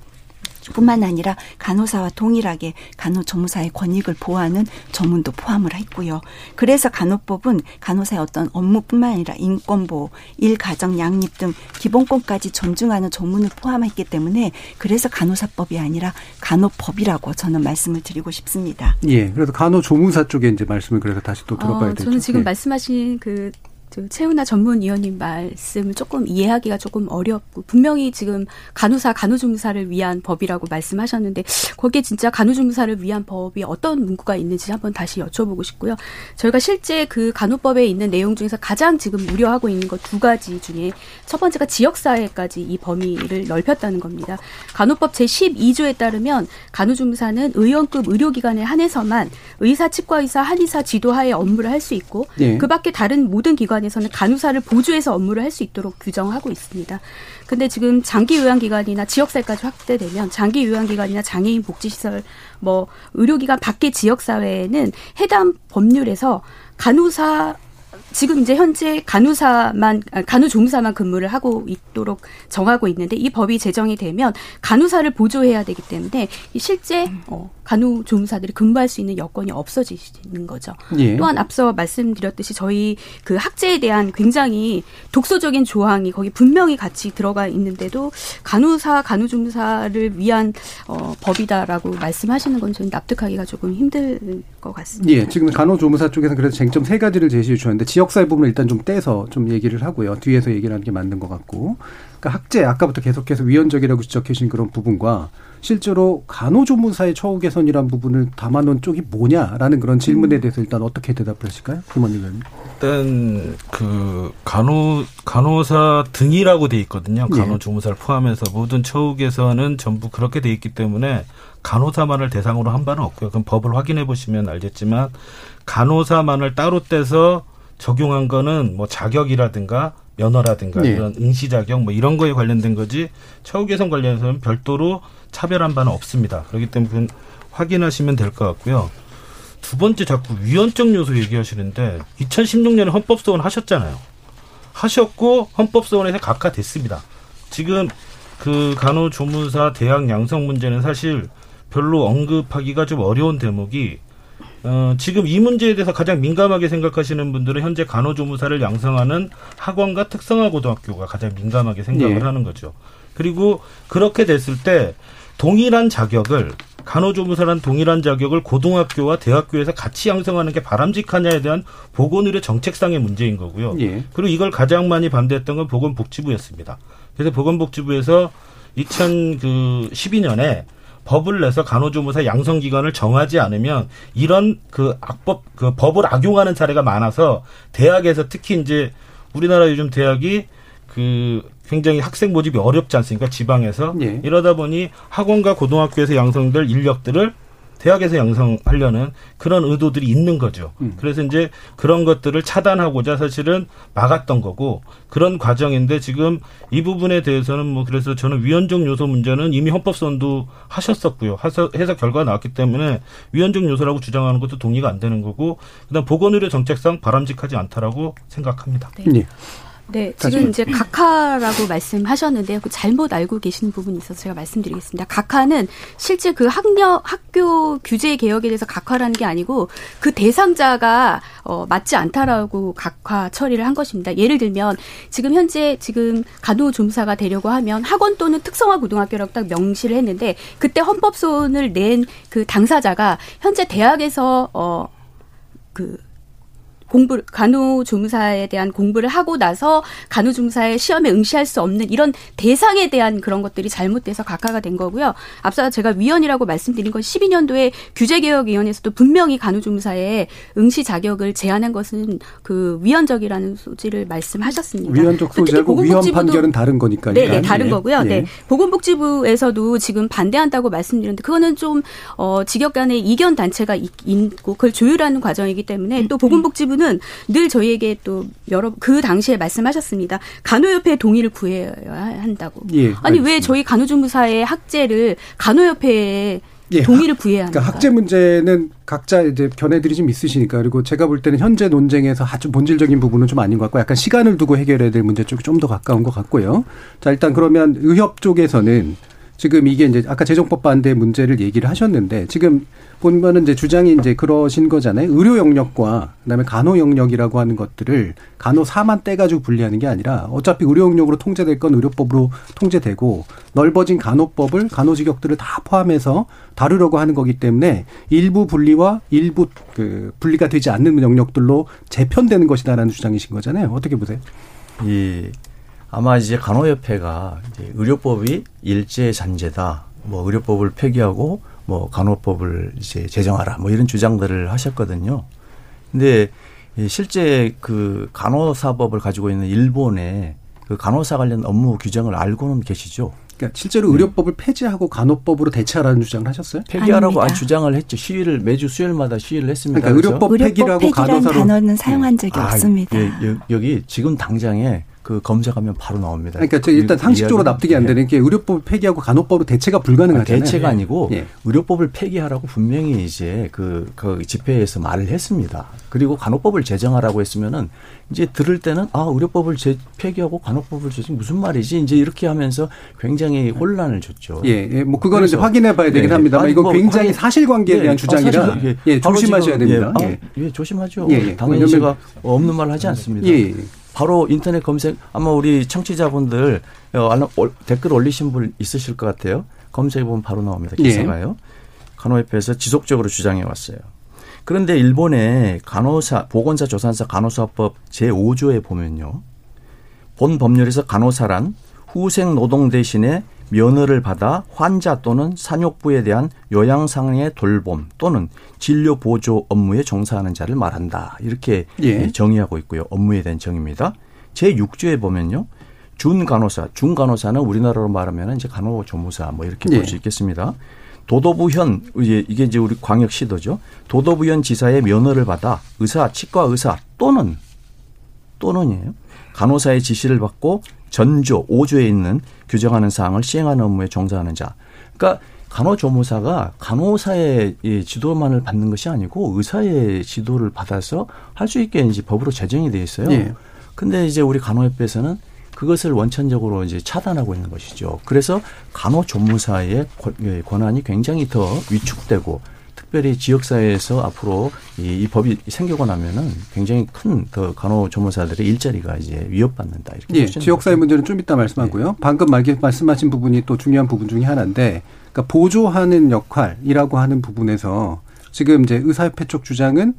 뿐만 아니라 간호사와 동일하게 간호조무사의 권익을 보호하는 조문도 포함을 했고요. 그래서 간호법은 간호사의 어떤 업무뿐만 아니라 인권보호, 일 가정 양립 등 기본권까지 존중하는 조문을 포함했기 때문에 그래서 간호사법이 아니라 간호법이라고 저는 말씀을 드리고 싶습니다. 예. 그래서 간호조무사 쪽에 이제 말씀을 그래서 다시 또 들어봐야 어, 되죠. 저는 지금 예. 말씀하신 그 최은아 전문위원님 말씀을 조금 이해하기가 조금 어렵고 분명히 지금 간호사 간호중사를 위한 법이라고 말씀하셨는데 거기에 진짜 간호중사를 위한 법이 어떤 문구가 있는지 한번 다시 여쭤보고 싶고요. 저희가 실제 그 간호법에 있는 내용 중에서 가장 지금 우려하고 있는 것 두 가지 중에 첫 번째가 지역사회까지 이 범위를 넓혔다는 겁니다. 간호법 제12조에 따르면 간호중사는 의원급 의료기관에 한해서만 의사, 치과의사, 한의사 지도하에 업무를 할 수 있고 네. 그 밖에 다른 모든 기관 기관에서는 간호사를 보조해서 업무를 할 수 있도록 규정하고 있습니다. 근데 지금 장기 요양기관이나 지역사회까지 확대되면 장기 요양기관이나 장애인 복지시설 뭐 의료기관 밖의 지역사회에는 해당 법률에서 간호사 지금 이제 현재 간호사만 아, 간호조무사만 근무를 하고 있도록 정하고 있는데 이 법이 제정이 되면 간호사를 보조해야 되기 때문에 실제 어, 간호조무사들이 근무할 수 있는 여건이 없어지는 거죠. 예. 또한 앞서 말씀드렸듯이 저희 그 학제에 대한 굉장히 독소적인 조항이 거기 분명히 같이 들어가 있는데도 간호사 간호조무사를 위한 어, 법이다라고 말씀하시는 건 저는 납득하기가 조금 힘들 것 같습니다. 예, 지금 간호조무사 쪽에서 그래서 쟁점 세 가지를 제시해 주셨는데 지역사회 부분을 일단 좀 떼서 좀 얘기를 하고요. 뒤에서 얘기를 하는 게 맞는 것 같고. 그러니까 학제 아까부터 계속해서 위헌적이라고 지적해 주신 그런 부분과 실제로 간호조무사의 처우 개선이란 부분을 담아놓은 쪽이 뭐냐라는 그런 질문에 음. 대해서 일단 어떻게 대답을 하실까요? 김원님. 일단 그 간호 간호사 등이라고 돼 있거든요. 예. 간호조무사를 포함해서 모든 처우 개선은 전부 그렇게 돼 있기 때문에 간호사만을 대상으로 한 바는 없고요. 그럼 법을 확인해 보시면 알겠지만 간호사만을 따로 떼서 적용한 거는 뭐 자격이라든가 면허라든가 네. 이런 응시 자격 뭐 이런 거에 관련된 거지 처우 개선 관련해서는 별도로 차별한 바는 없습니다. 그렇기 때문에 확인하시면 될 것 같고요. 두 번째 자꾸 위헌적 요소 얘기하시는데 2016년에 헌법소원 하셨잖아요. 하셨고 헌법소원에서 각하됐습니다. 지금 그 간호조무사 대학 양성 문제는 사실 별로 언급하기가 좀 어려운 대목이 어, 지금 이 문제에 대해서 가장 민감하게 생각하시는 분들은 현재 간호조무사를 양성하는 학원과 특성화 고등학교가 가장 민감하게 생각을 네. 하는 거죠. 그리고 그렇게 됐을 때 동일한 자격을 간호조무사란 동일한 자격을 고등학교와 대학교에서 같이 양성하는 게 바람직하냐에 대한 보건의료 정책상의 문제인 거고요. 예. 그리고 이걸 가장 많이 반대했던 건 보건복지부였습니다. 그래서 보건복지부에서 2012년에 법을 내서 간호조무사 양성 기관을 정하지 않으면 이런 그 악법 그 법을 악용하는 사례가 많아서 대학에서 특히 이제 우리나라 요즘 대학이 그 굉장히 학생 모집이 어렵지 않습니까 지방에서 예. 이러다 보니 학원과 고등학교에서 양성될 인력들을 대학에서 양성하려는 그런 의도들이 있는 거죠. 음. 그래서 이제 그런 것들을 차단하고자 사실은 막았던 거고 그런 과정인데 지금 이 부분에 대해서는 뭐 그래서 저는 위헌적 요소 문제는 이미 헌법선도 하셨었고요. 해석 결과가 나왔기 때문에 위헌적 요소라고 주장하는 것도 동의가 안 되는 거고 그다음 보건의료 정책상 바람직하지 않다라고 생각합니다. 네. 네, 지금 이제 각하라고 말씀하셨는데 그 잘못 알고 계시는 부분이 있어서 제가 말씀드리겠습니다. 각하는 실제 그 학력 학교 규제 개혁에 대해서 각하라는 게 아니고 그 대상자가 어, 맞지 않다라고 각하 처리를 한 것입니다. 예를 들면 지금 현재 지금 간호조무사가 되려고 하면 학원 또는 특성화 고등학교라고 딱 명시를 했는데 그때 헌법소원을 낸 그 당사자가 현재 대학에서 어그 공부 간호조무사에 대한 공부를 하고 나서 간호조무사의 시험에 응시할 수 없는 이런 대상에 대한 그런 것들이 잘못돼서 각하가 된 거고요. 앞서 제가 위원이라고 말씀드린 건 12년도에 규제개혁위원회에서도 분명히 간호조무사의 응시 자격을 제한한 것은 그 위헌적이라는 소지를 말씀하셨습니다. 위헌적 소지하고 위헌 판결은 다른 거니까요. 네, 네 다른 예. 거고요. 예. 네, 보건복지부에서도 지금 반대한다고 말씀드렸는데 그거는 좀 어, 직역 간의 이견 단체가 있고 그걸 조율하는 과정이기 때문에 또 보건복지부는 부분은 늘 저희에게 또 여러 그 당시에 말씀하셨습니다. 간호협회 동의를 구해야 한다고. 예, 아니 알겠습니다. 왜 저희 간호조무사의 학제를 간호협회에 예, 동의를 구해야 합니까? 그러니까 학제 문제는 각자 이제 견해들이 좀 있으시니까 그리고 제가 볼 때는 현재 논쟁에서 아주 본질적인 부분은 좀 아닌 것 같고 약간 시간을 두고 해결해야 될 문제 쪽이 좀 더 가까운 것 같고요. 자 일단 그러면 의협 쪽에서는 지금 이게 이제 아까 재정법 반대 문제를 얘기를 하셨는데 지금 보면은 이제 주장이 이제 그러신 거잖아요. 의료 영역과 그다음에 간호 영역이라고 하는 것들을 간호사만 떼가지고 분리하는 게 아니라 어차피 의료 영역으로 통제될 건 의료법으로 통제되고 넓어진 간호법을 간호직역들을 다 포함해서 다루려고 하는 거기 때문에 일부 분리와 일부 그 분리가 되지 않는 영역들로 재편되는 것이다라는 주장이신 거잖아요. 어떻게 보세요? 예. 아마 이제 간호협회가 이제 의료법이 일제 잔재다. 뭐 의료법을 폐기하고 뭐 간호법을 이제 제정하라. 뭐 이런 주장들을 하셨거든요. 근데 실제 그 간호사법을 가지고 있는 일본의 그 간호사 관련 업무 규정을 알고는 계시죠? 그러니까 실제로 네. 의료법을 폐지하고 간호법으로 대체하라는 주장을 하셨어요? 폐기하라고 안 주장을 했죠. 시위를 매주 수요일마다 시위를 했습니다. 그러니까 의료법 폐기라고 간호사로 단어는 사용한 적이 아, 없습니다. 예, 여기 지금 당장에 그 검색하면 바로 나옵니다. 그러니까 저 일단 상식적으로 납득이 안 되는 게 의료법을 폐기하고 간호법으로 대체가 불가능하잖아요. 대체가 아니고 예. 의료법을 폐기하라고 분명히 이제 그, 그 집회에서 말을 했습니다. 그리고 간호법을 제정하라고 했으면은 이제 들을 때는 아 의료법을 제, 폐기하고 간호법을 제정 무슨 말이지 이제 이렇게 하면서 굉장히 혼란을 줬죠. 예, 예. 뭐 그거는 이제 확인해 봐야 되긴 네. 합니다만 이건 뭐 굉장히 사실관계에 예, 대한 주장이라 아, 사실, 예, 조심하셔야 됩니다. 예, 아, 예. 조심하죠. 예, 예. 당연히 제가 없는 말 하지 않습니다. 예. 바로 인터넷 검색 아마 우리 청취자분들 어, 댓글 올리신 분 있으실 것 같아요. 검색해 보면 바로 나옵니다. 기사가요. 예. 간호협회에서 지속적으로 주장해 왔어요. 그런데 일본의 간호사 보건사 조산사 간호사법 제5조에 보면요. 본 법률에서 간호사란 후생 노동 대신에 면허를 받아 환자 또는 산욕부에 대한 요양상의 돌봄 또는 진료 보조 업무에 종사하는 자를 말한다. 이렇게 예. 정의하고 있고요. 업무에 대한 정의입니다. 제6조에 보면요. 준간호사, 준간호사는 우리나라로 말하면 이제 간호조무사 뭐 이렇게 볼수 예. 있겠습니다. 도도부현 이게 이제 우리 광역시도죠. 도도부현 지사의 면허를 받아 의사, 치과 의사 또는 또는이에요. 간호사의 지시를 받고 전조 5조에 있는 규정하는 사항을 시행하는 업무에 종사하는 자. 그러니까 간호조무사가 간호사의 지도만을 받는 것이 아니고 의사의 지도를 받아서 할 수 있게 이제 법으로 제정이 돼 있어요. 예. 근데 이제 우리 간호협회에서는 그것을 원천적으로 이제 차단하고 있는 것이죠. 그래서 간호조무사의 예, 권한이 굉장히 더 위축되고 특별히 지역사회에서 앞으로 이, 이 법이 생기고 나면은 굉장히 큰더 간호조무사들의 일자리가 이제 위협받는다 이렇게 예, 지역사회 문제는 좀 이따 말씀하고요. 네. 방금 말씀하신 부분이 또 중요한 부분 중에 하나인데, 그러니까 보조하는 역할이라고 하는 부분에서 지금 이제 의사협회 쪽 주장은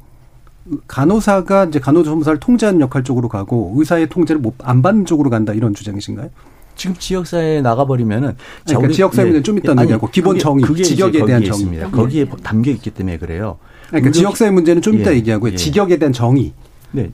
간호사가 이제 간호조무사를 통제하는 역할 쪽으로 가고 의사의 통제를 못 안 받는 쪽으로 간다 이런 주장이신가요? 지금 지역사회에 나가버리면은 그러니까 지역사회는 예, 좀 이따 얘기하고 기본 정의, 그게 직역에 대한 정의 있습니다. 거기에 담겨 있기 때문에 그래요. 그러니까 지역사회 문제는 좀 이따 예, 얘기하고요. 예. 직역에 대한 정의. 네.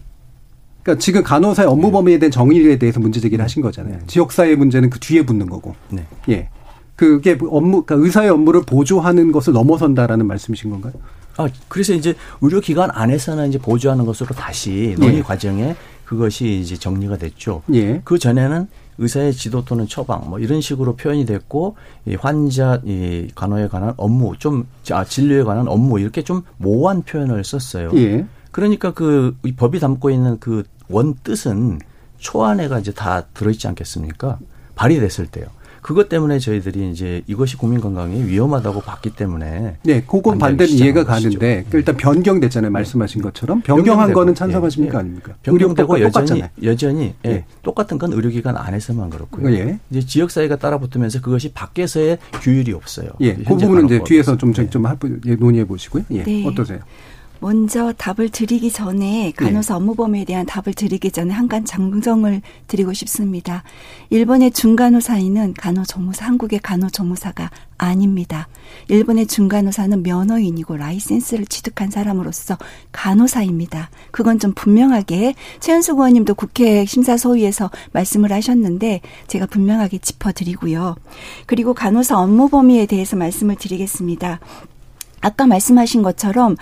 그러니까 지금 간호사의 업무 네. 범위에 대한 정의에 대해서 문제 제기를 하신 거잖아요. 네. 지역사회 문제는 그 뒤에 붙는 거고. 네. 예. 그게 업무, 그러니까 의사의 업무를 보조하는 것을 넘어선다라는 말씀이신 건가요? 아, 그래서 이제 의료기관 안에서는 이제 보조하는 것으로 다시 논의 예. 과정에 그것이 이제 정리가 됐죠. 예. 그 전에는 의사의 지도 또는 처방 뭐 이런 식으로 표현이 됐고 이 환자 이 간호에 관한 업무 좀 아, 진료에 관한 업무 이렇게 좀 모호한 표현을 썼어요. 예. 그러니까 그 이 법이 담고 있는 그 원 뜻은 초안에가 이제 다 들어있지 않겠습니까? 발의됐을 때요. 그것 때문에 저희들이 이제 이것이 국민 건강에 위험하다고 봤기 때문에 네, 그건 반대는 이해가 가는데 일단 변경됐잖아요. 말씀하신 것처럼 변경한 거는 찬성하십니까 예, 아닙니까? 변경되고 여전히. 여전히 예, 예. 똑같은 건 의료기관 안에서만 그렇고요. 예. 이제 지역 사회가 따라붙으면서 그것이 밖에서의 규율이 없어요. 예, 그 부분은 이제. 뒤에서 좀, 좀, 좀 할- 예, 논의해 보시고요. 예, 네. 어떠세요? 먼저 답을 드리기 전에 간호사 업무 범위에 대한 답을 드리기 전에 한 가지 장정을 드리고 싶습니다. 일본의 중간호사인은 간호조무사, 한국의 간호조무사가 아닙니다. 일본의 중간호사는 면허인이고 라이센스를 취득한 사람으로서 간호사입니다. 그건 좀 분명하게 최현수 의원님도 국회 심사소위에서 말씀을 하셨는데 제가 분명하게 짚어드리고요. 그리고 간호사 업무 범위에 대해서 말씀을 드리겠습니다. 아까 말씀하신 것처럼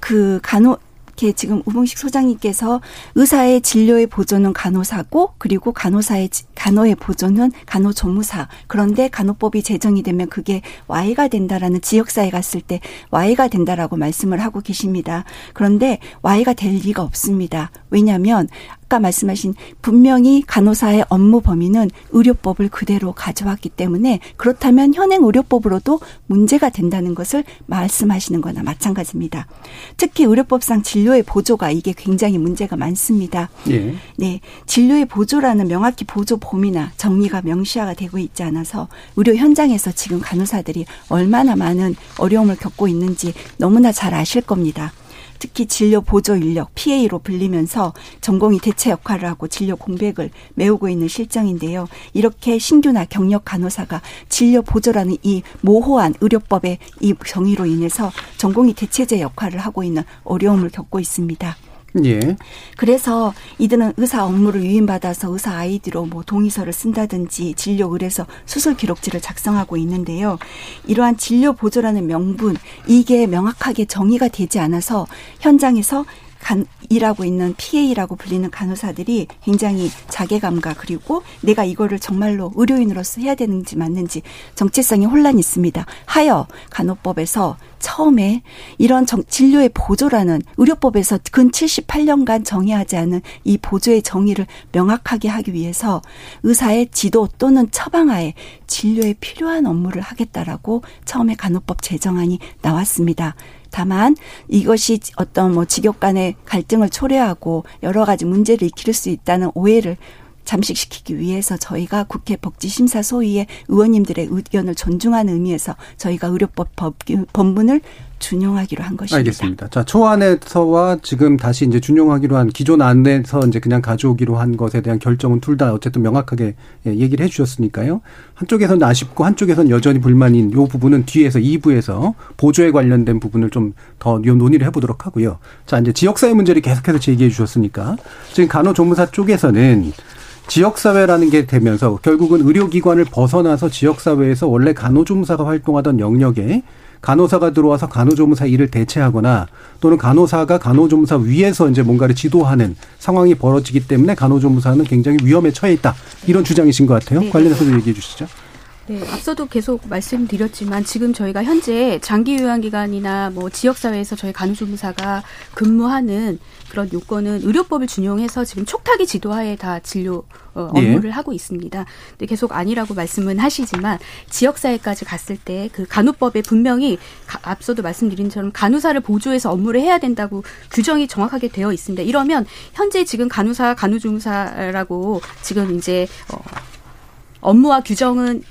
그 간호 이렇게 지금 우봉식 소장님께서 의사의 진료의 보조는 간호사고 그리고 간호사의 지- 간호의 보조는 간호 조무사 그런데 간호법이 제정이 되면 그게 Y가 된다라는 지역사회 갔을 때 Y가 된다라고 말씀을 하고 계십니다. 그런데 Y가 될 리가 없습니다. 왜냐하면 아까 말씀하신 분명히 간호사의 업무 범위는 의료법을 그대로 가져왔기 때문에 그렇다면 현행 의료법으로도 문제가 된다는 것을 말씀하시는 거나 마찬가지입니다. 특히 의료법상 진료의 보조가 이게 굉장히 문제가 많습니다. 예. 네, 진료의 보조라는 명확히 보조 범위나 정의가 명시화가 되고 있지 않아서 의료 현장에서 지금 간호사들이 얼마나 많은 어려움을 겪고 있는지 너무나 잘 아실 겁니다. 특히 진료 보조 인력 PA로 불리면서 전공이 대체 역할을 하고 진료 공백을 메우고 있는 실정인데요. 이렇게 신규나 경력 간호사가 진료 보조라는 이 모호한 의료법의 이 정의로 인해서 전공이 대체제 역할을 하고 있는 어려움을 겪고 있습니다. 예. 그래서 이들은 의사 업무를 유인받아서 의사 아이디로 뭐 동의서를 쓴다든지 진료 의뢰서 수술 기록지를 작성하고 있는데요. 이러한 진료 보조라는 명분 이게 명확하게 정의가 되지 않아서 현장에서 간, 일하고 있는 PA라고 불리는 간호사들이 굉장히 자괴감과 그리고 내가 이거를 정말로 의료인으로서 해야 되는지 맞는지 정체성이 혼란이 있습니다. 하여 간호법에서 처음에 이런 정, 진료의 보조라는 의료법에서 근 78년간 정의하지 않은 이 보조의 정의를 명확하게 하기 위해서 의사의 지도 또는 처방하에 진료에 필요한 업무를 하겠다라고 처음에 간호법 제정안이 나왔습니다. 다만 이것이 어떤 뭐 직역 간의 갈등을 초래하고 여러 가지 문제를 일으킬 수 있다는 오해를 잠식시키기 위해서 저희가 국회 복지심사 소위의 의원님들의 의견을 존중하는 의미에서 저희가 의료법 법, 법문을 준용하기로 한 것입니다. 알겠습니다. 자, 초안에서와 지금 다시 이제 준용하기로 한 기존 안에서 이제 그냥 가져오기로 한 것에 대한 결정은 둘 다 어쨌든 명확하게 예, 얘기를 해 주셨으니까요. 한쪽에서는 아쉽고 한쪽에서는 여전히 불만인 요 부분은 뒤에서 2부에서 보조에 관련된 부분을 좀 더 논의를 해 보도록 하고요. 자, 이제 지역사회 문제를 계속해서 제기해 주셨으니까 지금 간호조무사 쪽에서는 지역사회라는 게 되면서 결국은 의료기관을 벗어나서 지역사회에서 원래 간호조무사가 활동하던 영역에 간호사가 들어와서 간호조무사 일을 대체하거나 또는 간호사가 간호조무사 위에서 이제 뭔가를 지도하는 상황이 벌어지기 때문에 간호조무사는 굉장히 위험에 처해 있다. 이런 주장이신 것 같아요. 네. 관련해서도 얘기해 주시죠. 네, 앞서도 계속 말씀드렸지만 지금 저희가 현재 장기 요양 기관이나 뭐 지역 사회에서 저희 간호조무사가 근무하는 그런 요건은 의료법을 준용해서 지금 촉탁이 지도하에 다 진료 어, 예. 업무를 하고 있습니다. 근데 계속 아니라고 말씀은 하시지만 지역사회까지 갔을 때 그 간호법에 분명히 가- 앞서도 말씀드린 처럼 간호사를 보조해서 업무를 해야 된다고 규정이 정확하게 되어 있습니다. 이러면 현재 지금 간호사, 간호조무사라고 지금 이제 어, 업무와 규정은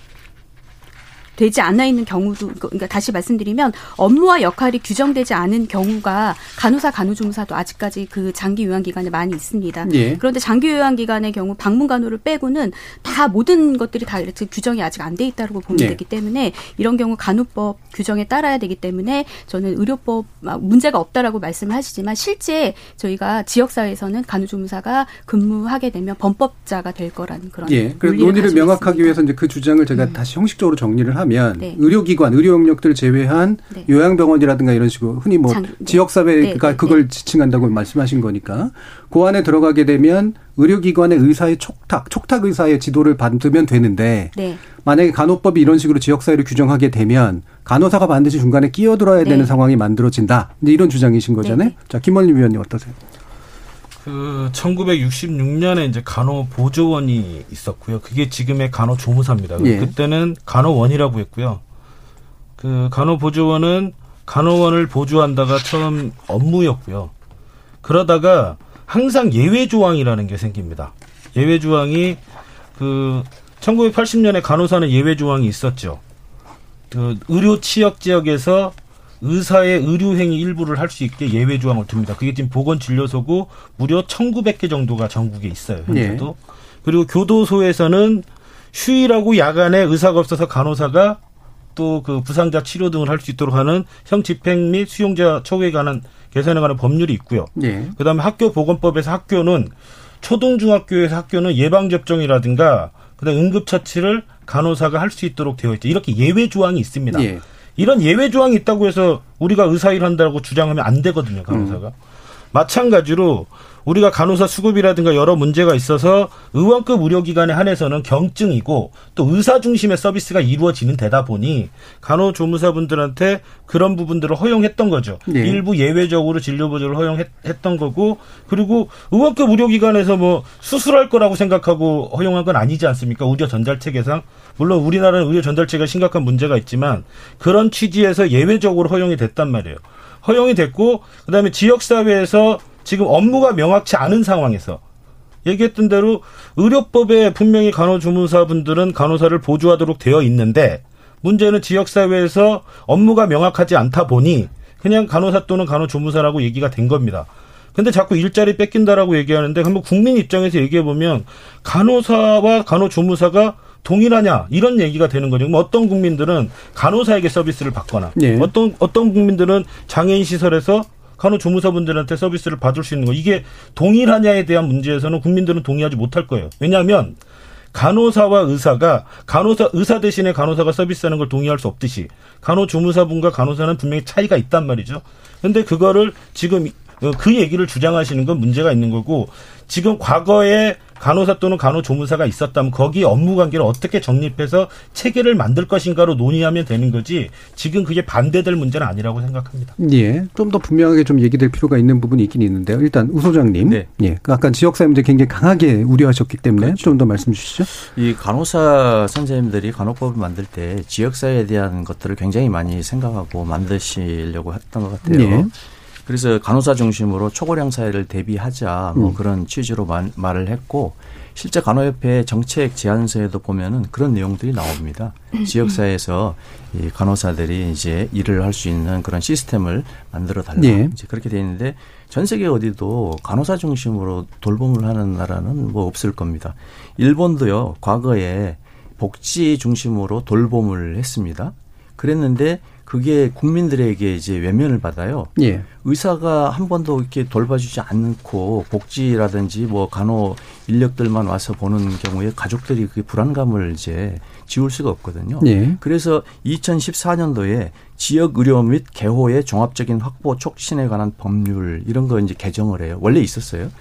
되지 않아 있는 경우도 그러니까 다시 말씀드리면 업무와 역할이 규정되지 않은 경우가 간호사 간호조무사도 아직까지 그 장기 요양 기간에 많이 있습니다. 예. 그런데 장기 요양 기간의 경우 방문 간호를 빼고는 다 모든 것들이 다 이렇게 규정이 아직 안 돼 있다고 보면 예. 되기 때문에 이런 경우 간호법 규정에 따라야 되기 때문에 저는 의료법 아, 문제가 없다라고 말씀을 하시지만 실제 저희가 지역 사회에서는 간호조무사가 근무하게 되면 범법자가 될 거라는 그런 예. 논리를 명확하기 위해서 이제 그 주장을 제가 다시 형식적으로 정리를 하면 네. 의료기관, 의료 영역들을 제외한 네. 요양병원이라든가 이런 식으로 흔히 뭐 장- 네. 지역사회가 네, 그걸 지칭한다고 말씀하신 거니까 그 안에 들어가게 되면 의료기관의 의사의 촉탁, 촉탁 의사의 지도를 받으면 되는데 네. 만약에 간호법이 이런 식으로 지역사회를 규정하게 되면 간호사가 반드시 중간에 끼어들어야 네. 되는 상황이 만들어진다. 이런 주장이신 거잖아요. 자, 김원림 위원님 어떠세요? 그 1966년에 이제 간호 보조원이 있었고요. 그게 지금의 간호 조무사입니다. 예. 그때는 간호원이라고 했고요. 그 간호 보조원은 간호원을 보조한다가 처음 업무였고요. 그러다가 항상 예외 조항이라는 게 생깁니다. 예외 조항이 그 1980년에 간호사는 예외 조항이 있었죠. 그 의료 취약 지역에서 의사의 의료 행위 일부를 할 수 있게 예외 조항을 둡니다. 그게 지금 보건진료소고 무려 1,900개 정도가 전국에 있어요. 현재도. 그리고 교도소에서는 휴일하고 야간에 의사가 없어서 간호사가 또 그 부상자 치료 등을 할 수 있도록 하는 형 집행 및 수용자 처우에 관한 개선에 관한 법률이 있고요. 예. 그다음에 학교 보건법에서 학교는 초등 중학교에서 학교는 예방 접종이라든가 그다음 응급 처치를 간호사가 할 수 있도록 되어 있죠. 이렇게 예외 조항이 있습니다. 예. 이런 예외 조항이 있다고 해서 우리가 의사 일 한다고 주장하면 안 되거든요, 간호사가. 마찬가지로 우리가 간호사 수급이라든가 여러 문제가 있어서 의원급 의료기관에 한해서는 경증이고 또 의사 중심의 서비스가 이루어지는 데다 보니 간호조무사분들한테 그런 부분들을 허용했던 거죠. 네. 일부 예외적으로 진료 보조를 허용했던 거고 그리고 의원급 의료기관에서 뭐 수술할 거라고 생각하고 허용한 건 아니지 않습니까? 의료 전달 체계상 물론 우리나라는 의료 전달체가 심각한 문제가 있지만 그런 취지에서 예외적으로 허용이 됐단 말이에요. 허용이 됐고 그다음에 지역 사회에서 지금 업무가 명확치 않은 상황에서 얘기했던 대로 의료법에 분명히 간호조무사분들은 간호사를 보조하도록 되어 있는데 문제는 지역 사회에서 업무가 명확하지 않다 보니 그냥 간호사 또는 간호조무사라고 얘기가 된 겁니다. 근데 자꾸 일자리 뺏긴다라고 얘기하는데 한번 국민 입장에서 얘기해 보면 간호사와 간호조무사가 동일하냐 이런 얘기가 되는 거죠. 그럼 어떤 국민들은 간호사에게 서비스를 받거나 예. 어떤 어떤 국민들은 장애인 시설에서 간호 조무사분들한테 서비스를 받을 수 있는 거 이게 동일하냐에 대한 문제에서는 국민들은 동의하지 못할 거예요. 왜냐하면 간호사와 의사가 간호사 의사 대신에 간호사가 서비스하는 걸 동의할 수 없듯이 간호 조무사분과 간호사는 분명히 차이가 있단 말이죠. 근데 그거를 지금 그 얘기를 주장하시는 건 문제가 있는 거고 지금 과거에 간호사 또는 간호조무사가 있었다면 거기 업무 관계를 어떻게 정립해서 체계를 만들 것인가로 논의하면 되는 거지 지금 그게 반대될 문제는 아니라고 생각합니다. 예. 좀 더 분명하게 좀 얘기될 필요가 있는 부분이 있긴 있는데요. 일단 우 소장님. 네. 예. 그 아까 지역사회 문제 굉장히 강하게 우려하셨기 때문에 좀더 말씀 주시죠. 이 간호사 선생님들이 간호법을 만들 때 지역사회에 대한 것들을 굉장히 많이 생각하고 만드시려고 했던 것 같아요. 예. 그래서 간호사 중심으로 초고령 사회를 대비하자 뭐 음. 그런 취지로 말, 말을 했고 실제 간호협회 정책 제안서에도 보면은 그런 내용들이 나옵니다. 지역사회에서 이 간호사들이 이제 일을 할 수 있는 그런 시스템을 만들어 달라. 예. 이제 그렇게 돼 있는데 전 세계 어디도 간호사 중심으로 돌봄을 하는 나라는 뭐 없을 겁니다. 일본도요 과거에 복지 중심으로 돌봄을 했습니다. 그랬는데 그게 국민들에게 이제 외면을 받아요. 예. 의사가 한 번도 이렇게 돌봐주지 않고 복지라든지 뭐 간호 인력들만 와서 보는 경우에 가족들이 그 불안감을 이제 지울 수가 없거든요. 예. 그래서 2014년도에 지역 의료 및 개호의 종합적인 확보 촉진에 관한 법률 이런 거 이제 개정을 해요. 원래 있었어요.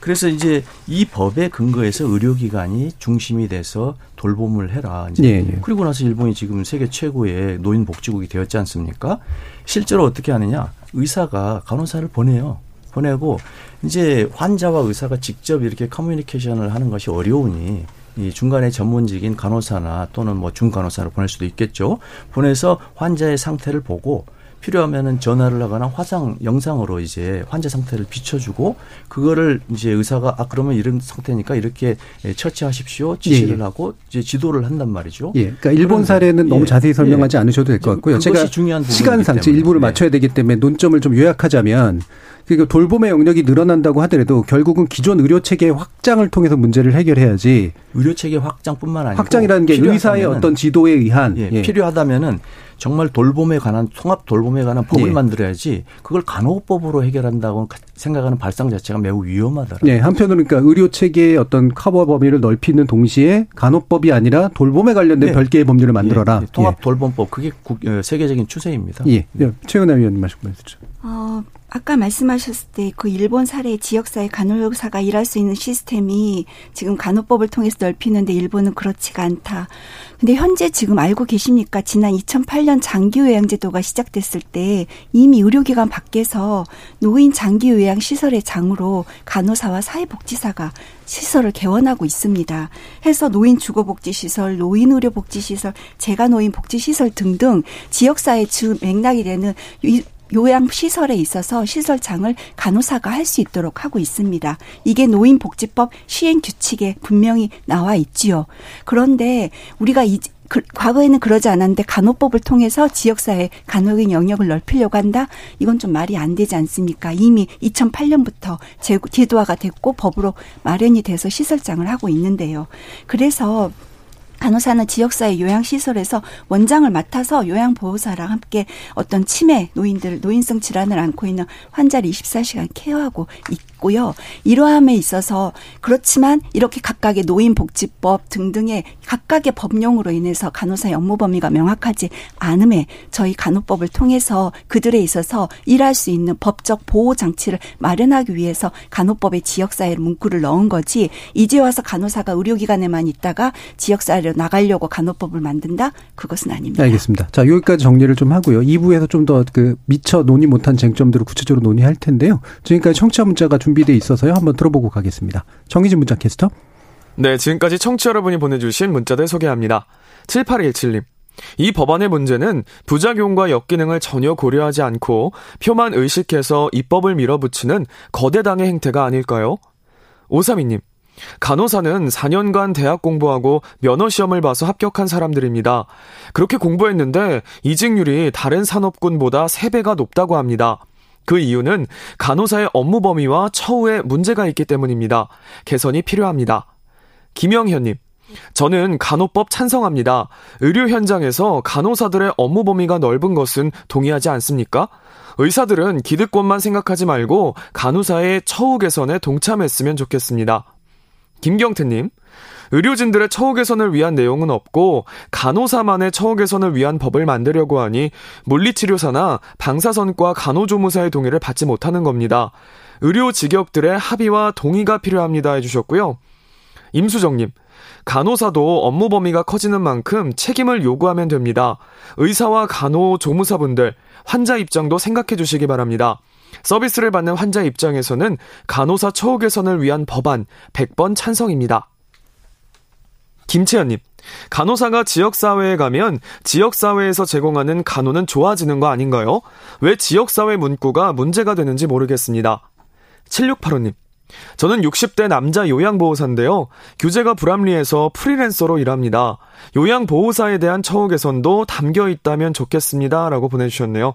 그래서 이제 이 법에 근거해서 의료기관이 중심이 돼서 돌봄을 해라. 이제 예, 예. 그리고 나서 일본이 지금 세계 최고의 노인 복지국이 되었지 않습니까? 실제로 어떻게 하느냐? 의사가 간호사를 보내요. 보내고 이제 환자와 의사가 직접 이렇게 커뮤니케이션을 하는 것이 어려우니 이 중간에 전문직인 간호사나 또는 뭐 중간호사를 보낼 수도 있겠죠. 보내서 환자의 상태를 보고 필요하면은 전화를 하거나 화상 영상으로 이제 환자 상태를 비춰주고 그거를 이제 의사가 아 그러면 이런 상태니까 이렇게 예, 처치하십시오 지시를 예. 하고 이제 지도를 한단 말이죠. 예. 그러니까 일본 사례는 너무 예, 자세히 설명하지 예. 않으셔도 될 것 같고요. 제가 시간상 때문에. 일부를 네. 맞춰야 되기 때문에 논점을 좀 요약하자면 그러니까 돌봄의 영역이 늘어난다고 하더라도 결국은 기존 의료 체계의 확장을 통해서 문제를 해결해야지 의료 체계 확장뿐만 아니고 확장이라는 게 의사의 어떤 지도에 의한 예, 예. 필요하다면은 정말 돌봄에 관한 통합 돌봄에 관한 법을 예. 만들어야지 그걸 간호법으로 해결한다고 생각하는 발상 자체가 매우 위험하더라고요. 네, 한편으로는 그러니까 의료 체계의 어떤 커버 범위를 넓히는 동시에 간호법이 아니라 돌봄에 관련된 네. 별개의 법률을 만들어라. 예, 통합 돌봄법 그게 국- 어, 세계적인 추세입니다. 예. 예. 최은하 위원님 말씀 해주죠. 어, 아까 말씀하셨을 때 그 일본 사례 지역사회 간호사가 일할 수 있는 시스템이 지금 간호법을 통해서 넓히는데 일본은 그렇지가 않다. 근데 현재 지금 알고 계십니까? 지난 2008년 장기 요양제도가 시작됐을 때 이미 의료기관 밖에서 노인 장기 요양 시설의 장으로 간호사와 사회복지사가 시설을 개원하고 있습니다. 해서 노인 주거복지시설, 노인 의료복지시설, 재가노인 복지시설 등등 지역사회 주 맥락이 되는 요양 시설에 있어서 시설장을 간호사가 할 수 있도록 하고 있습니다. 이게 노인복지법 시행 규칙에 분명히 나와 있지요. 그런데 우리가 이, 그, 과거에는 그러지 않았는데 간호법을 통해서 지역사회 간호의 영역을 넓히려고 한다? 이건 좀 말이 안 되지 않습니까? 이미 2008년부터 제도화가 됐고 법으로 마련이 돼서 시설장을 하고 있는데요. 그래서 간호사는 지역사회 요양시설에서 원장을 맡아서 요양보호사랑 함께 어떤 치매, 노인들, 노인성 질환을 안고 있는 환자를 24시간 케어하고 있고요. 이러함에 있어서 그렇지만 이렇게 각각의 노인복지법 등등의 각각의 법령으로 인해서 간호사의 업무 범위가 명확하지 않음에 저희 간호법을 통해서 그들에 있어서 일할 수 있는 법적 보호 장치를 마련하기 위해서 간호법에 지역사회 문구를 넣은 거지 이제 와서 간호사가 의료기관에만 있다가 지역사회를 나가려고 간호법을 만든다? 그것은 아닙니다. 알겠습니다. 자, 여기까지 정리를 좀 하고요. 2부에서 좀 더 그 미처 논의 못한 쟁점들을 구체적으로 논의할 텐데요. 지금까지 청취자 문자가 준비돼 있어서요. 한번 들어보고 가겠습니다. 정희진 문자 캐스터. 네, 지금까지 청취자 여러분이 보내주신 문자들 소개합니다. 7817님. 이 법안의 문제는 부작용과 역기능을 전혀 고려하지 않고 표만 의식해서 입법을 밀어붙이는 거대당의 행태가 아닐까요? 532님. 간호사는 4년간 대학 공부하고 면허 시험을 봐서 합격한 사람들입니다. 그렇게 공부했는데 이직률이 다른 산업군보다 3배가 높다고 합니다. 그 이유는 간호사의 업무 범위와 처우에 문제가 있기 때문입니다. 개선이 필요합니다. 김영현님. 저는 간호법 찬성합니다. 의료 현장에서 간호사들의 업무 범위가 넓은 것은 동의하지 않습니까? 의사들은 기득권만 생각하지 말고 간호사의 처우 개선에 동참했으면 좋겠습니다. 김경태님, 의료진들의 처우 개선을 위한 내용은 없고 간호사만의 처우 개선을 위한 법을 만들려고 하니 물리치료사나 방사선과 간호조무사의 동의를 받지 못하는 겁니다. 의료 직역들의 합의와 동의가 필요합니다 해주셨고요. 임수정님, 간호사도 업무 범위가 커지는 만큼 책임을 요구하면 됩니다. 의사와 간호 조무사분들, 환자 입장도 생각해 주시기 바랍니다. 서비스를 받는 환자 입장에서는 간호사 처우 개선을 위한 법안 100번 찬성입니다. 김채연님, 간호사가 지역사회에 가면 지역사회에서 제공하는 간호는 좋아지는 거 아닌가요? 왜 지역사회 문구가 문제가 되는지 모르겠습니다. 7685님, 저는 60대 남자 요양보호사인데요. 규제가 불합리해서 프리랜서로 일합니다. 요양보호사에 대한 처우 개선도 담겨 있다면 좋겠습니다. 라고 보내주셨네요.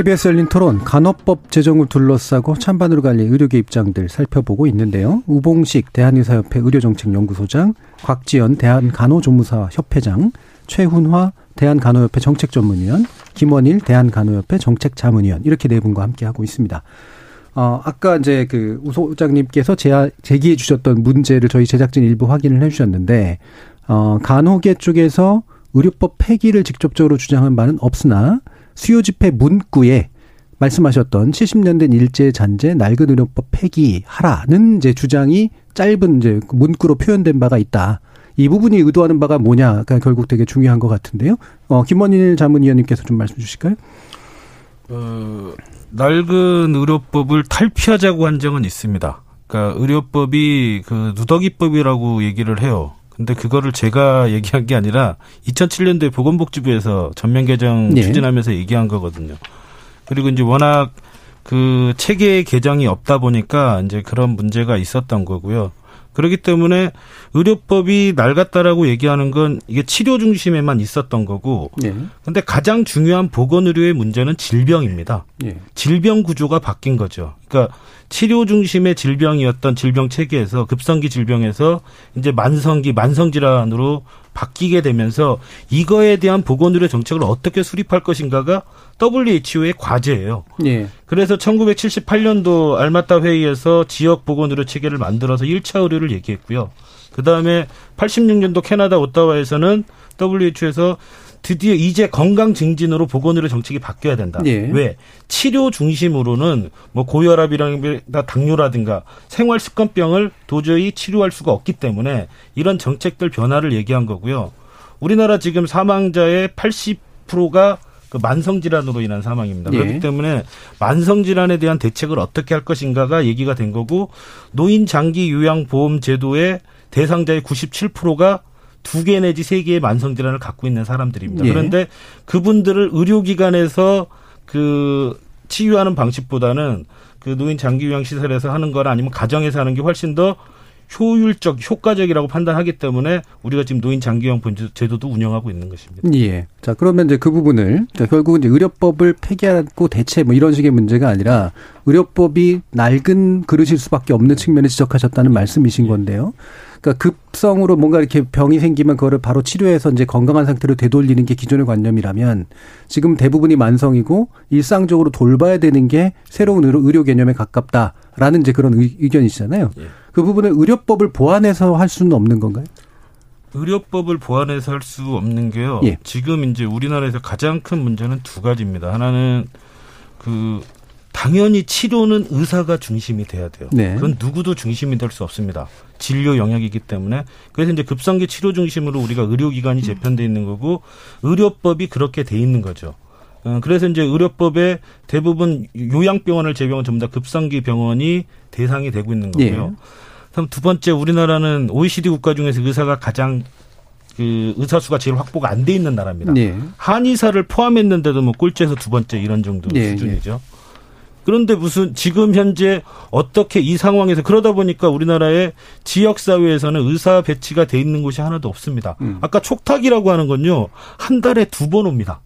KBS 열린 토론 간호법 제정을 둘러싸고 찬반으로 갈린 의료계 입장들 살펴보고 있는데요. 우봉식 대한의사협회 의료정책연구소장, 곽지연 대한간호조무사 협회장, 최훈화 대한간호협회 정책전문위원, 김원일 대한간호협회 정책자문위원 이렇게 네 분과 함께 하고 있습니다. 어, 아까 이제 그 우 소장님께서 제기해 주셨던 문제를 저희 제작진 일부 확인을 해 주셨는데, 어, 간호계 쪽에서 의료법 폐기를 직접적으로 주장한 바는 없으나 수요 집회 문구에 말씀하셨던 70년 된 일제 잔재 낡은 의료법 폐기하라는 이제 주장이 짧은 이제 문구로 표현된 바가 있다. 이 부분이 의도하는 바가 뭐냐가 결국 되게 중요한 것 같은데요. 어, 김원일 자문위원님께서 좀 말씀 주실까요? 어, 낡은 의료법을 탈피하자고 한 적은 있습니다. 그러니까 의료법이 그 누더기법이라고 얘기를 해요. 근데 그거를 제가 얘기한 게 아니라 2007년도에 보건복지부에서 전면 개정 네. 추진하면서 얘기한 거거든요. 그리고 이제 워낙 그 체계 개정이 없다 보니까 이제 그런 문제가 있었던 거고요. 그렇기 때문에 의료법이 낡았다라고 얘기하는 건 이게 치료 중심에만 있었던 거고. 예. 근데 가장 중요한 보건 의료의 문제는 질병입니다. 예. 질병 구조가 바뀐 거죠. 그러니까 치료 중심의 질병이었던 질병 체계에서 급성기 질병에서 이제 만성기 만성 질환으로 바뀌게 되면서 이거에 대한 보건 의료 정책을 어떻게 수립할 것인가가 WHO의 과제예요. 예. 그래서 1978년도 알마타 회의에서 지역 보건 의료 체계를 만들어서 1차 의료를 얘기했고요. 그다음에 86년도 캐나다 오타와에서는 WHO에서 드디어 이제 건강 증진으로 보건 의료 정책이 바뀌어야 된다. 예. 왜? 치료 중심으로는 뭐 고혈압이라든가 당뇨라든가 생활 습관병을 도저히 치료할 수가 없기 때문에 이런 정책들 변화를 얘기한 거고요. 우리나라 지금 사망자의 80%가 그 만성 질환으로 인한 사망입니다. 예. 그렇기 때문에 만성 질환에 대한 대책을 어떻게 할 것인가가 얘기가 된 거고 노인 장기 요양 보험 제도의 대상자의 97%가 두 개 내지 세 개의 만성 질환을 갖고 있는 사람들입니다. 예. 그런데 그분들을 의료기관에서 그 치유하는 방식보다는 그 노인 장기 요양 시설에서 하는 거나 아니면 가정에서 하는 게 훨씬 더 효율적, 효과적이라고 판단하기 때문에 우리가 지금 노인 보험 제도도 운영하고 있는 것입니다. 예. 자, 그러면 이제 그 부분을, 자, 결국은 이제 의료법을 폐기하고 대체 뭐 이런 식의 문제가 아니라 의료법이 낡은 그릇일 수밖에 없는 측면을 지적하셨다는 말씀이신 건데요. 그러니까 급성으로 뭔가 이렇게 병이 생기면 그거를 바로 치료해서 이제 건강한 상태로 되돌리는 게 기존의 관념이라면 지금 대부분이 만성이고 일상적으로 돌봐야 되는 게 새로운 의료, 개념에 가깝다라는 이제 그런 의, 의견이시잖아요. 그 부분을 의료법을 보완해서 할 수는 없는 건가요? 의료법을 보완해서 할 수 없는 게요. 예. 지금 이제 우리나라에서 가장 큰 문제는 두 가지입니다. 하나는 그 당연히 치료는 의사가 중심이 돼야 돼요. 네. 그건 누구도 중심이 될 수 없습니다. 진료 영역이기 때문에 그래서 이제 급성기 치료 중심으로 우리가 의료기관이 재편돼 있는 거고 의료법이 그렇게 돼 있는 거죠. 어, 그래서 이제 의료법에 대부분 요양병원을 제외한 전부 다 급성기 병원이 대상이 되고 있는 거고요. 그럼 두 번째 우리나라는 OECD 국가 중에서 의사가 가장 그 의사 수가 제일 확보가 안 돼 있는 나라입니다. 예. 한의사를 포함했는데도 뭐 꼴찌에서 두 번째 이런 정도 예, 수준이죠. 그런데 무슨 지금 현재 어떻게 이 상황에서 그러다 보니까 우리나라의 지역 사회에서는 의사 배치가 돼 있는 곳이 하나도 없습니다. 음. 아까 촉탁이라고 하는 건요 한 달에 두 번 옵니다.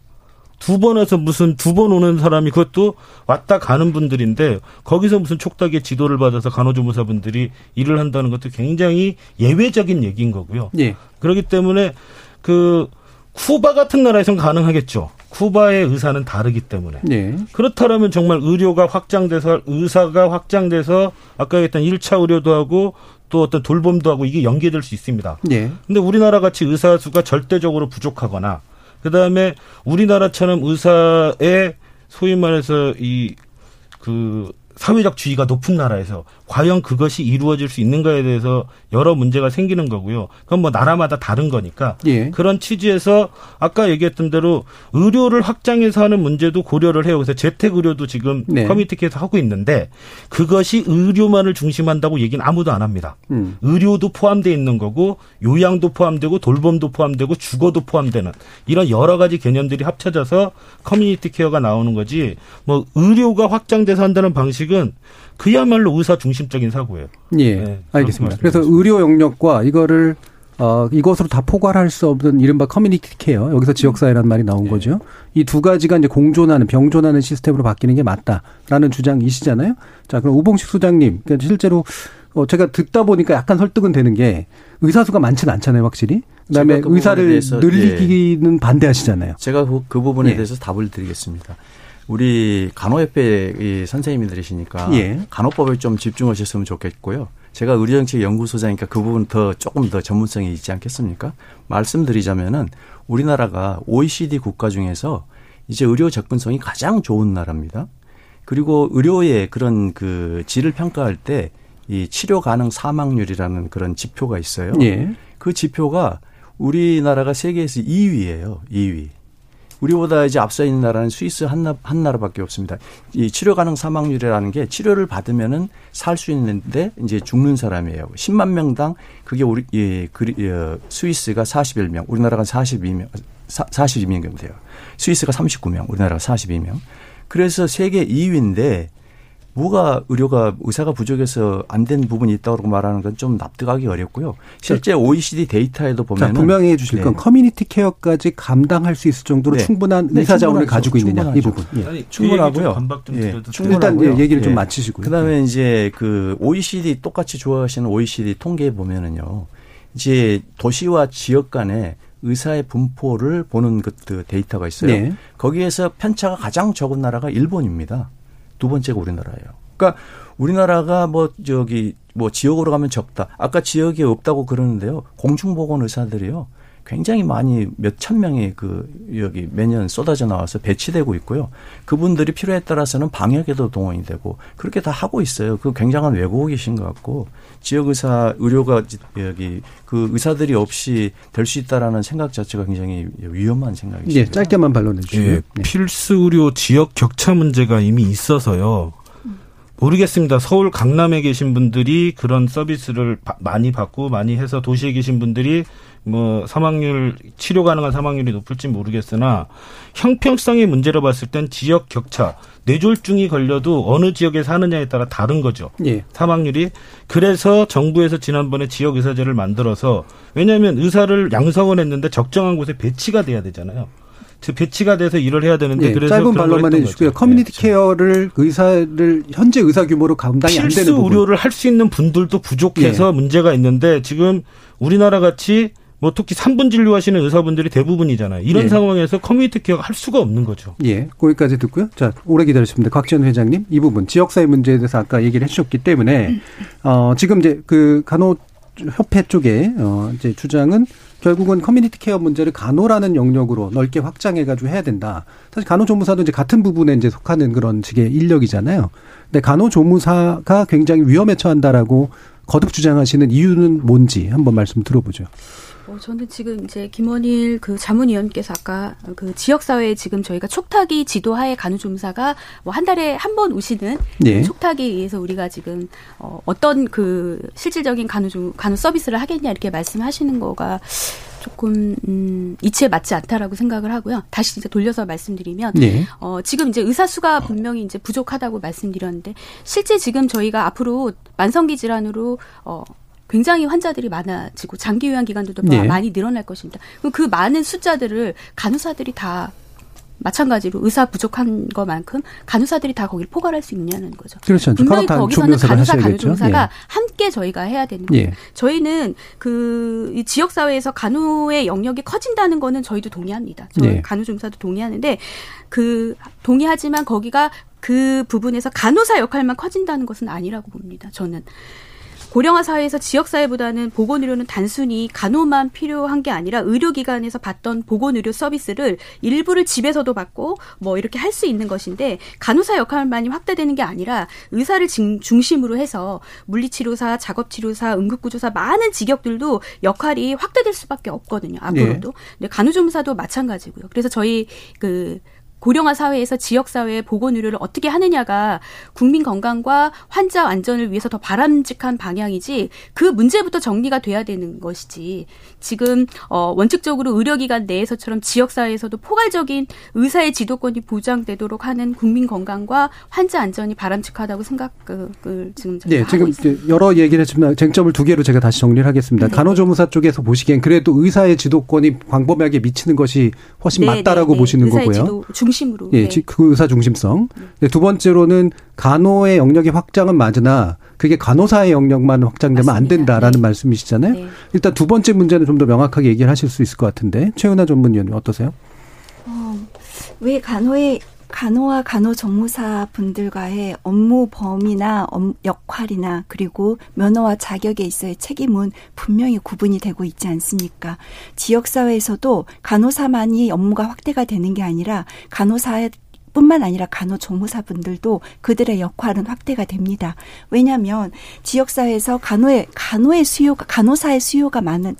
두번 와서 무슨 두 번 오는 사람이 그것도 왔다 가는 분들인데 거기서 무슨 촉탁의 지도를 받아서 간호조무사분들이 일을 한다는 것도 굉장히 예외적인 얘기인 거고요. 예. 그렇기 때문에 그 쿠바 같은 나라에선 가능하겠죠. 쿠바의 의사는 다르기 때문에. 예. 그렇다면 정말 의료가 확장돼서 의사가 확장돼서 아까 얘기했던 1차 의료도 하고 또 어떤 돌봄도 하고 이게 연계될 수 있습니다. 예. 근데 우리나라 같이 의사 수가 절대적으로 부족하거나 그다음에 우리나라처럼 의사의 소위 말해서 이그 사회적 지위가 높은 나라에서 과연 그것이 이루어질 수 있는가에 대해서 여러 문제가 생기는 거고요. 그건 뭐 나라마다 다른 거니까 예. 그런 취지에서 아까 얘기했던 대로 의료를 확장해서 하는 문제도 고려를 해요. 그래서 재택 의료도 지금 네. 커뮤니티에서 하고 있는데 그것이 의료만을 중심한다고 얘기는 아무도 안 합니다. 음. 의료도 포함되어 있는 거고 요양도 포함되고 돌봄도 포함되고 주거도 포함되는 이런 여러 가지 개념들이 합쳐져서 community care가 나오는 거지 뭐 의료가 확장돼서 한다는 방식 은 그야말로 의사 중심적인 사고예요. 예. 네, 알겠습니다. 그래서 의료 영역과 이거를 어, 이것으로 다 포괄할 수 없는 이른바 community care, 여기서 지역사회라는 말이 나온 거죠. 이 두 가지가 이제 공존하는, 병존하는 시스템으로 바뀌는 게 맞다라는 주장이시잖아요. 자, 그럼 우봉식 소장님, 그러니까 실제로 어, 제가 듣다 보니까 약간 설득은 되는 게 의사 수가 많지는 않잖아요, 확실히. 그다음에 그 의사를 늘리기는 반대하시잖아요. 제가 그, 그 부분에 예. 대해서 답을 드리겠습니다. 우리 간호협회 이 선생님들이시니까 예. 간호법에 좀 집중하셨으면 좋겠고요. 제가 의료정책 연구소장이니까 그 부분 더 조금 더 전문성이 있지 않겠습니까? 말씀드리자면은 우리나라가 OECD 국가 중에서 이제 의료 접근성이 가장 좋은 나라입니다. 그리고 의료의 그런 그 질을 평가할 때 이 치료 가능 사망률이라는 그런 지표가 있어요. 예. 그 지표가 우리나라가 세계에서 2위예요. 2위. 우리보다 이제 앞서 있는 나라는 스위스 한, 나, 한 나라밖에 없습니다. 이 치료 가능 사망률이라는 게 치료를 받으면은 살 수 있는데 이제 죽는 사람이에요. 10만 명당 그게 우리 예, 그, 예, 스위스가 41명, 우리나라가 42명, 42명 돼요. 스위스가 39명, 우리나라가 42명. 그래서 세계 2위인데 뭐가 의료가 의사가 부족해서 안 된 부분이 있다고 말하는 건 좀 납득하기 어렵고요. 실제 OECD 데이터에도 보면 분명히 해 주실 네. 건 community care까지 감당할 수 있을 정도로 네. 충분한 네, 의사 자원을 가지고 있느냐 이 부분 예. 아니, 충분하고요. 예. 충분하고요. 일단 얘기를 좀 예. 마치시고요. 그다음에 이제 그 OECD 똑같이 좋아하시는 OECD 통계에 보면은요. 이제 도시와 지역 간에 의사의 분포를 보는 그 데이터가 있어요. 네. 거기에서 편차가 가장 적은 나라가 일본입니다. 두 번째가 우리나라예요. 그러니까 우리나라가 뭐 저기 뭐 지역으로 가면 적다. 아까 지역이 없다고 그러는데요. 공중보건 의사들이요. 굉장히 많이 몇 천 명이 그 여기 매년 쏟아져 나와서 배치되고 있고요. 그분들이 필요에 따라서는 방역에도 동원이 되고 그렇게 다 하고 있어요. 그 굉장한 왜곡이신 것 같고 지역 의사 의료가 여기 그 의사들이 없이 될 수 있다라는 생각 자체가 굉장히 위험한 생각이죠. 예, 짧게만 반론해 주시죠. 예, 네. 필수 의료 지역 격차 문제가 이미 있어서요. 모르겠습니다. 서울 강남에 계신 분들이 그런 서비스를 많이 받고 많이 해서 도시에 계신 분들이 뭐 사망률 치료 가능한 사망률이 높을지 모르겠으나 형평성의 문제로 봤을 땐 지역 격차 뇌졸중이 걸려도 어느 지역에 사느냐에 따라 다른 거죠. 예. 사망률이 그래서 정부에서 지난번에 지역 의사제를 만들어서 왜냐하면 의사를 양성을 했는데 적정한 곳에 배치가 돼야 되잖아요. 배치가 돼서 일을 해야 되는데 네, 그래서 짧은 반론만 해주시고요. 커뮤니티 네, care를 의사를 현재 의사 규모로 감당이 안 되는 필수 의료를 할 수 있는 분들도 부족해서 네. 문제가 있는데 지금 우리나라 같이 뭐 특히 3분 진료하시는 의사분들이 대부분이잖아요. 이런 예. 상황에서 community care가 할 수가 없는 거죠. 예. 거기까지 듣고요. 자, 오래 기다리셨습니다. 곽지원 회장님, 이 부분 지역사회 문제에 대해서 아까 얘기를 해 주셨기 때문에 어, 지금 이제 그 간호 협회 쪽에 어, 이제 주장은 결국은 community care 문제를 간호라는 영역으로 넓게 확장해가지고 해야 된다. 사실 간호조무사도 이제 같은 부분에 이제 속하는 그런 식의 인력이잖아요. 근데 간호조무사가 굉장히 위험에 처한다라고 거듭 주장하시는 이유는 뭔지 한번 말씀 들어보죠. 어, 저는 지금 이제 김원일 그 자문위원께서 아까 그 지역사회에 지금 저희가 촉탁이 지도하에 간호조무사가 뭐 한 달에 한 번 오시는 네. 그 촉탁에 의해서 우리가 지금 어, 어떤 그 실질적인 간호조 간호 서비스를 하겠냐 이렇게 말씀하시는 거가 조금 음, 이치에 맞지 않다라고 생각을 하고요. 다시 이제 돌려서 말씀드리면 네. 어, 지금 이제 의사 수가 분명히 이제 부족하다고 말씀드렸는데 실제 지금 저희가 앞으로 만성기 질환으로 어, 굉장히 환자들이 많아지고 장기 요양 기간들도 네. 많이 늘어날 것입니다. 그럼 그 많은 숫자들을 간호사들이 다 마찬가지로 의사 부족한 것만큼 간호사들이 다 거기를 포괄할 수 있냐는 거죠. 그렇죠. 분명히 거기서는 간호사, 간호조무사가 예. 함께 저희가 해야 되는 거예요. 예. 저희는 그 지역 사회에서 간호의 영역이 커진다는 거는 저희도 동의합니다. 저 예. 간호조무사도 동의하는데 그 동의하지만 거기가 그 부분에서 간호사 역할만 커진다는 것은 아니라고 봅니다. 저는 고령화 사회에서 지역 사회보다는 보건 의료는 단순히 간호만 필요한 게 아니라 의료기관에서 받던 보건 의료 서비스를 일부를 집에서도 받고 뭐 이렇게 할 수 있는 것인데 간호사 역할만이 확대되는 게 아니라 의사를 중심으로 해서 물리치료사, 작업치료사, 응급구조사 많은 직역들도 역할이 확대될 수밖에 없거든요. 앞으로도. 네. 근데 간호조무사도 마찬가지고요. 그래서 저희 그 고령화 사회에서 지역 사회의 보건 의료를 어떻게 하느냐가 국민 건강과 환자 안전을 위해서 더 바람직한 방향이지 그 문제부터 정리가 돼야 되는 것이지 지금 어 원칙적으로 의료기관 내에서처럼 지역 사회에서도 포괄적인 의사의 지도권이 보장되도록 하는 국민 건강과 환자 안전이 바람직하다고 생각을 지금 네, 지금. 여러 얘기를 했지만 쟁점을 두 개로 제가 다시 정리를 하겠습니다. 네. 간호조무사 쪽에서 보시기엔 그래도 의사의 지도권이 광범위하게 미치는 것이 훨씬 네, 맞다라고 네, 네. 보시는 거고요. 중심으로. 예, 네. 그 의사 중심성. 네. 두 번째로는 간호의 영역의 확장은 맞으나 그게 간호사의 영역만 확장되면 맞습니다. 안 된다라는 네. 말씀이시잖아요. 네. 일단 두 번째 문제는 좀 더 명확하게 얘기를 하실 수 있을 것 같은데 최은하 전문위원님 어떠세요? 어, 왜 간호의 간호와 간호정무사 분들과의 업무 범위나 역할이나 그리고 면허와 자격에 있어의 책임은 분명히 구분이 되고 있지 않습니까? 지역사회에서도 간호사만이 업무가 확대가 되는 게 아니라 간호사의 뿐만 아니라 간호조무사분들도 그들의 역할은 확대가 됩니다. 왜냐하면 지역사회에서 간호의 간호의 수요가 간호사의 수요가 많은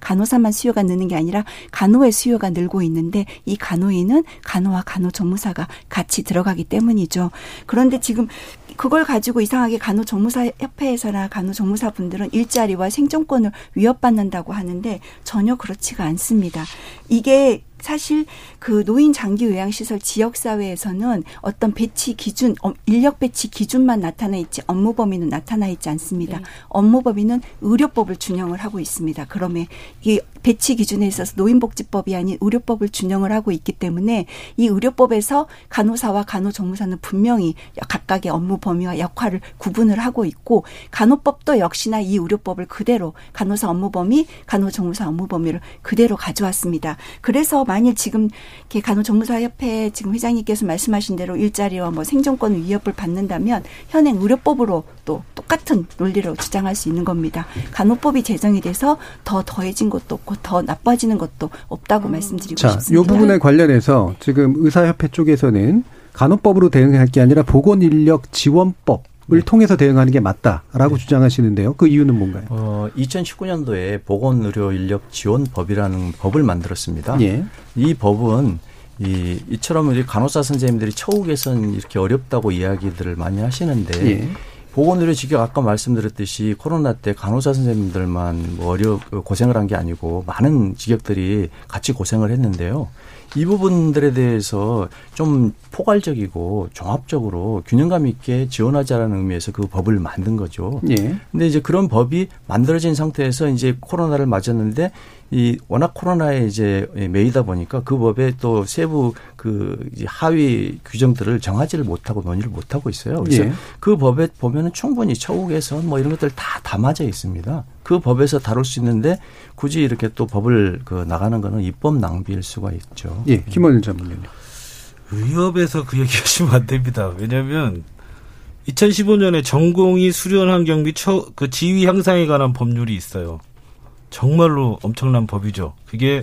간호사만 수요가 느는 게 아니라 간호의 수요가 늘고 있는데 이 간호인은 간호와 간호조무사가 같이 들어가기 때문이죠. 그런데 지금 그걸 가지고 이상하게 간호조무사 협회에서나 간호조무사 분들은 일자리와 생존권을 위협받는다고 하는데 전혀 그렇지가 않습니다. 이게 사실 그 노인 장기 요양시설 지역사회에서는 어떤 배치 기준, 어, 인력 배치 기준만 나타나 있지 업무 범위는 나타나 있지 않습니다. 네. 업무 범위는 의료법을 준용을 하고 있습니다. 그러면 이 배치 기준에 있어서 노인복지법이 아닌 의료법을 준용을 하고 있기 때문에 이 의료법에서 간호사와 간호정무사는 분명히 각각의 업무 범위와 역할을 구분을 하고 있고 간호법도 역시나 이 의료법을 그대로 간호사 업무 범위, 간호정무사 업무 범위를 그대로 가져왔습니다. 그래서 만일 지금 이렇게 간호정무사협회 지금 회장님께서 말씀하신 대로 일자리와 뭐 생존권 위협을 받는다면 현행 의료법으로 또 똑같은 논리로 주장할 수 있는 겁니다. 간호법이 제정이 돼서 더 더해진 것도 없고 더 나빠지는 것도 없다고 말씀드리고 자, 싶습니다. 이 부분에 관련해서 지금 의사협회 쪽에서는 간호법으로 대응할 게 아니라 보건인력 지원법 을 네. 통해서 대응하는 게 맞다라고 네. 주장하시는데요. 그 이유는 뭔가요? 어, 2019년도에 보건의료 인력 지원법이라는 법을 만들었습니다. 예. 이 법은 이, 이처럼 우리 간호사 선생님들이 처우 개선 이렇게 어렵다고 이야기들을 많이 하시는데 예. 보건의료 직역 아까 말씀드렸듯이 코로나 때 간호사 선생님들만 뭐 어려 고생을 한 게 아니고 많은 직역들이 같이 고생을 했는데요. 이 부분들에 대해서 좀 포괄적이고 종합적으로 균형감 있게 지원하자라는 의미에서 그 법을 만든 거죠. 예. 근데 이제 그런 법이 만들어진 상태에서 이제 코로나를 맞았는데 이 워낙 코로나에 이제 매이다 보니까 그 법에 또 세부 그 하위 규정들을 정하지를 못하고 논의를 못하고 있어요. 그래서 예. 그 법에 보면은 충분히 처우 개선 뭐 이런 것들 다 담아져 있습니다. 그 법에서 다룰 수 있는데 굳이 이렇게 또 법을 그 나가는 거는 입법 낭비일 수가 있죠. 예, 김원일 전문위원님. 의협에서 그 얘기하시면 안 됩니다. 왜냐하면 2015년에 전공의 수련 환경 및그 지위 향상에 관한 법률이 있어요. 정말로 엄청난 법이죠. 그게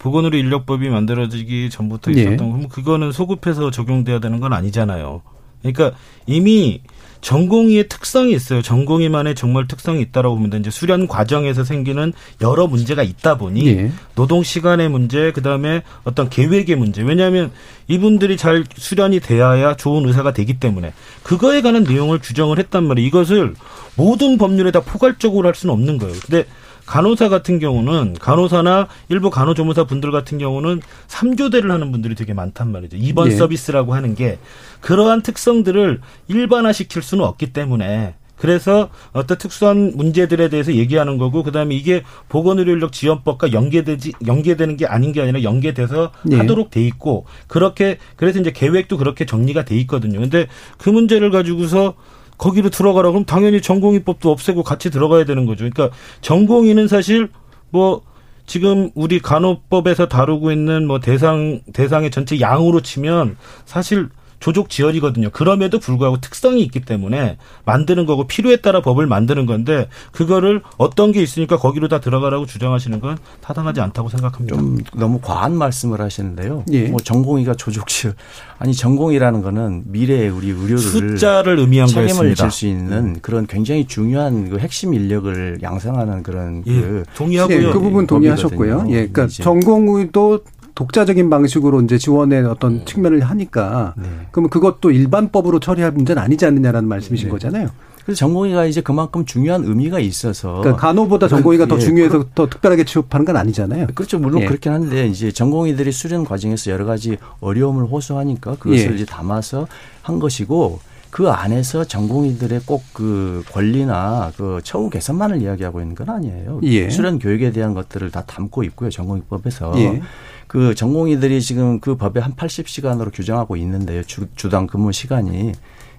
보건의료 인력법이 만들어지기 전부터 네. 있었던 네. 거. 그거는 소급해서 적용돼야 되는 건 아니잖아요. 그러니까 이미 전공의의 특성이 있어요. 전공의만의 정말 특성이 있다라고 보면 이제 수련 과정에서 생기는 여러 문제가 있다 보니 네. 노동 시간의 문제, 그다음에 어떤 계획의 문제. 왜냐하면 이분들이 잘 수련이 돼야 좋은 의사가 되기 때문에 그거에 관한 내용을 규정을 했단 말이에요. 이것을 모든 법률에 다 포괄적으로 할 수는 없는 거예요. 근데 간호사 같은 경우는 간호사나 일부 간호조무사 분들 같은 경우는 3교대를 하는 분들이 되게 많단 말이죠. 입원 예. 서비스라고 하는 게 그러한 특성들을 일반화시킬 수는 없기 때문에 그래서 어떤 특수한 문제들에 대해서 얘기하는 거고 그다음에 이게 보건의료인력 지원법과 연계되지 연계되는 게 아닌 게 아니라 연계돼서 네. 하도록 돼 있고 그렇게 그래서 이제 계획도 그렇게 정리가 돼 있거든요. 근데 그 문제를 가지고서 거기로 들어가라 그럼 당연히 전공의법도 없애고 같이 들어가야 되는 거죠. 그러니까 전공의는 사실 뭐 지금 우리 간호법에서 다루고 있는 뭐 대상 대상의 전체 양으로 치면 사실 조족 지열이거든요. 그럼에도 불구하고 특성이 있기 때문에 만드는 거고 필요에 따라 법을 만드는 건데 그거를 어떤 게 있으니까 거기로 다 들어가라고 주장하시는 건 타당하지 않다고 생각합니다. 좀 너무 과한 말씀을 하시는데요. 예. 뭐 전공의가 조족 지열 아니 전공이라는 거는 미래의 우리 의료를 숫자를 의미한 책임을 질수 있는 그런 굉장히 중요한 그 핵심 인력을 양성하는 그런 예. 그 동의하고요. 예, 그 부분 동의하셨고요. 예, 그러니까 전공의도 독자적인 방식으로 이제 지원의 어떤 네. 측면을 하니까 네. 그러면 그것도 일반법으로 처리할 문제는 아니지 않느냐라는 말씀이신 네. 거잖아요. 그래서 전공의가 이제 그만큼 중요한 의미가 있어서 그러니까 간호보다 전공의가 예, 더 중요해서 더 특별하게 취급하는 건 아니잖아요. 그렇죠. 물론 예. 그렇긴 한데 이제 전공의들이 수련 과정에서 여러 가지 어려움을 호소하니까 그것을 예. 이제 담아서 한 것이고 그 안에서 전공의들의 꼭 그 권리나 그 처우 개선만을 이야기하고 있는 건 아니에요. 예. 수련 교육에 대한 것들을 다 담고 있고요. 전공의법에서. 예. 그 전공의들이 지금 그 법에 한 80시간으로 규정하고 있는데요. 주, 주당 근무 시간이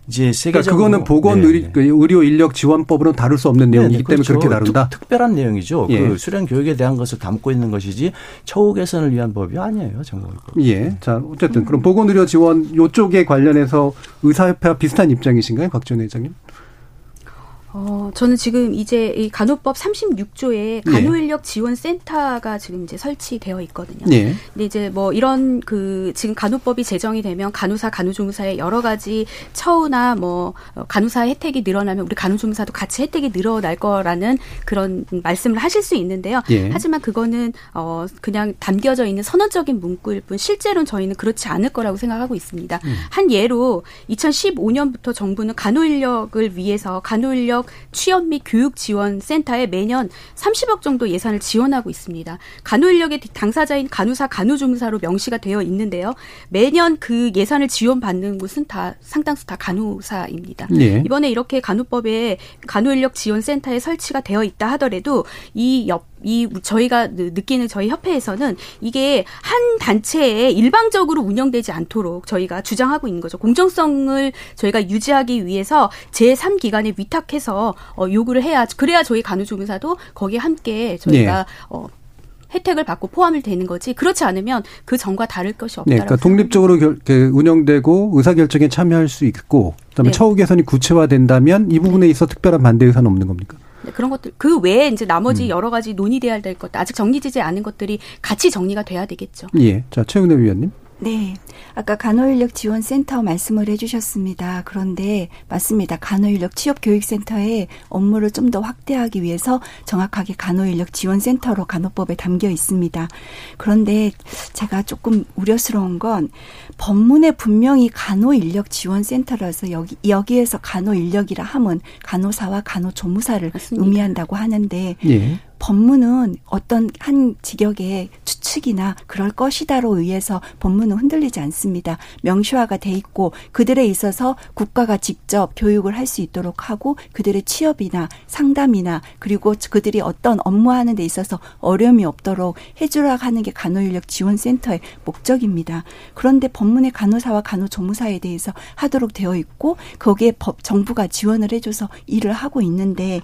이제 세계적으로 그러니까 그거는 보건 네. 의료, 그 의료 인력 지원법으로는 다룰 수 없는 내용이기 네, 때문에 그렇죠. 그렇게 다룬다. 특, 별한 내용이죠. 예. 그 수련 교육에 대한 것을 담고 있는 것이지 처우 개선을 위한 법이 아니에요. 전공의법. 예. 자, 어쨌든 그럼 보건 의료 지원 요쪽에 관련해서 의사협회와 비슷한 입장이신가요, 박지원 회장님? 어, 저는 지금 이제 이 간호법 36조에 간호인력 지원 센터가 지금 이제 설치되어 있거든요. 예. 근데 이제 뭐 이런 그 지금 간호법이 제정이 되면 간호사, 간호조무사의 여러 가지 처우나 뭐 간호사 혜택이 늘어나면 우리 간호조무사도 같이 혜택이 늘어날 거라는 그런 말씀을 하실 수 있는데요. 예. 하지만 그거는 어 그냥 담겨져 있는 선언적인 문구일 뿐 실제로는 저희는 그렇지 않을 거라고 생각하고 있습니다. 음. 한 예로 2015년부터 정부는 간호인력을 위해서 간호인력 취업 및 교육 지원 센터에 매년 30억 정도 예산을 지원하고 있습니다. 간호 인력의 당사자인 간호사, 간호조무사로 명시가 되어 있는데요. 매년 그 예산을 지원받는 곳은 다 상당수 다 간호사입니다. 예. 이번에 이렇게 간호법에 간호 인력 지원 센터에 설치가 되어 있다 하더라도 이 옆, 이 저희가 느끼는 저희 협회에서는 이게 한 단체에 일방적으로 운영되지 않도록 저희가 주장하고 있는 거죠. 공정성을 저희가 유지하기 위해서 제3기관에 위탁해서 어, 요구를 해야 그래야 저희 간호조무사도 거기에 함께 저희가 네. 어, 혜택을 받고 포함이 되는 거지 그렇지 않으면 그 전과 다를 것이 네, 없다라고 그러니까 독립적으로 결, 그 운영되고 의사 결정에 참여할 수 있고 그다음에 네. 처우 개선이 구체화된다면 이 부분에 있어 특별한 반대 의사는 없는 겁니까? 네, 그런 것들 그 외에 이제 음. 나머지 여러 가지 논의돼야 될 것들 아직 정리되지 않은 것들이 같이 정리가 돼야 되겠죠. 예. 자, 최은혜 위원님. 네. 아까 간호인력 지원센터 말씀을 해주셨습니다. 그런데 맞습니다. 간호인력 취업교육센터의 업무를 좀 더 확대하기 위해서 정확하게 간호인력 지원센터로 간호법에 담겨 있습니다. 그런데 제가 조금 우려스러운 건 법문에 분명히 간호인력 지원센터라서 여기, 여기에서 간호인력이라 함은 간호사와 간호조무사를 의미한다고 하는데 예. 법문은 어떤 한 직역의 추측이나 그럴 것이다로 의해서 법문은 흔들리지 않습니다. 명시화가 돼 있고 그들에 있어서 국가가 직접 교육을 할 수 있도록 하고 그들의 취업이나 상담이나 그리고 그들이 어떤 업무하는 데 있어서 어려움이 없도록 해주라 하는 게 간호인력 지원센터의 목적입니다. 그런데 법문의 간호사와 간호조무사에 대해서 하도록 되어 있고 거기에 법 정부가 지원을 해줘서 일을 하고 있는데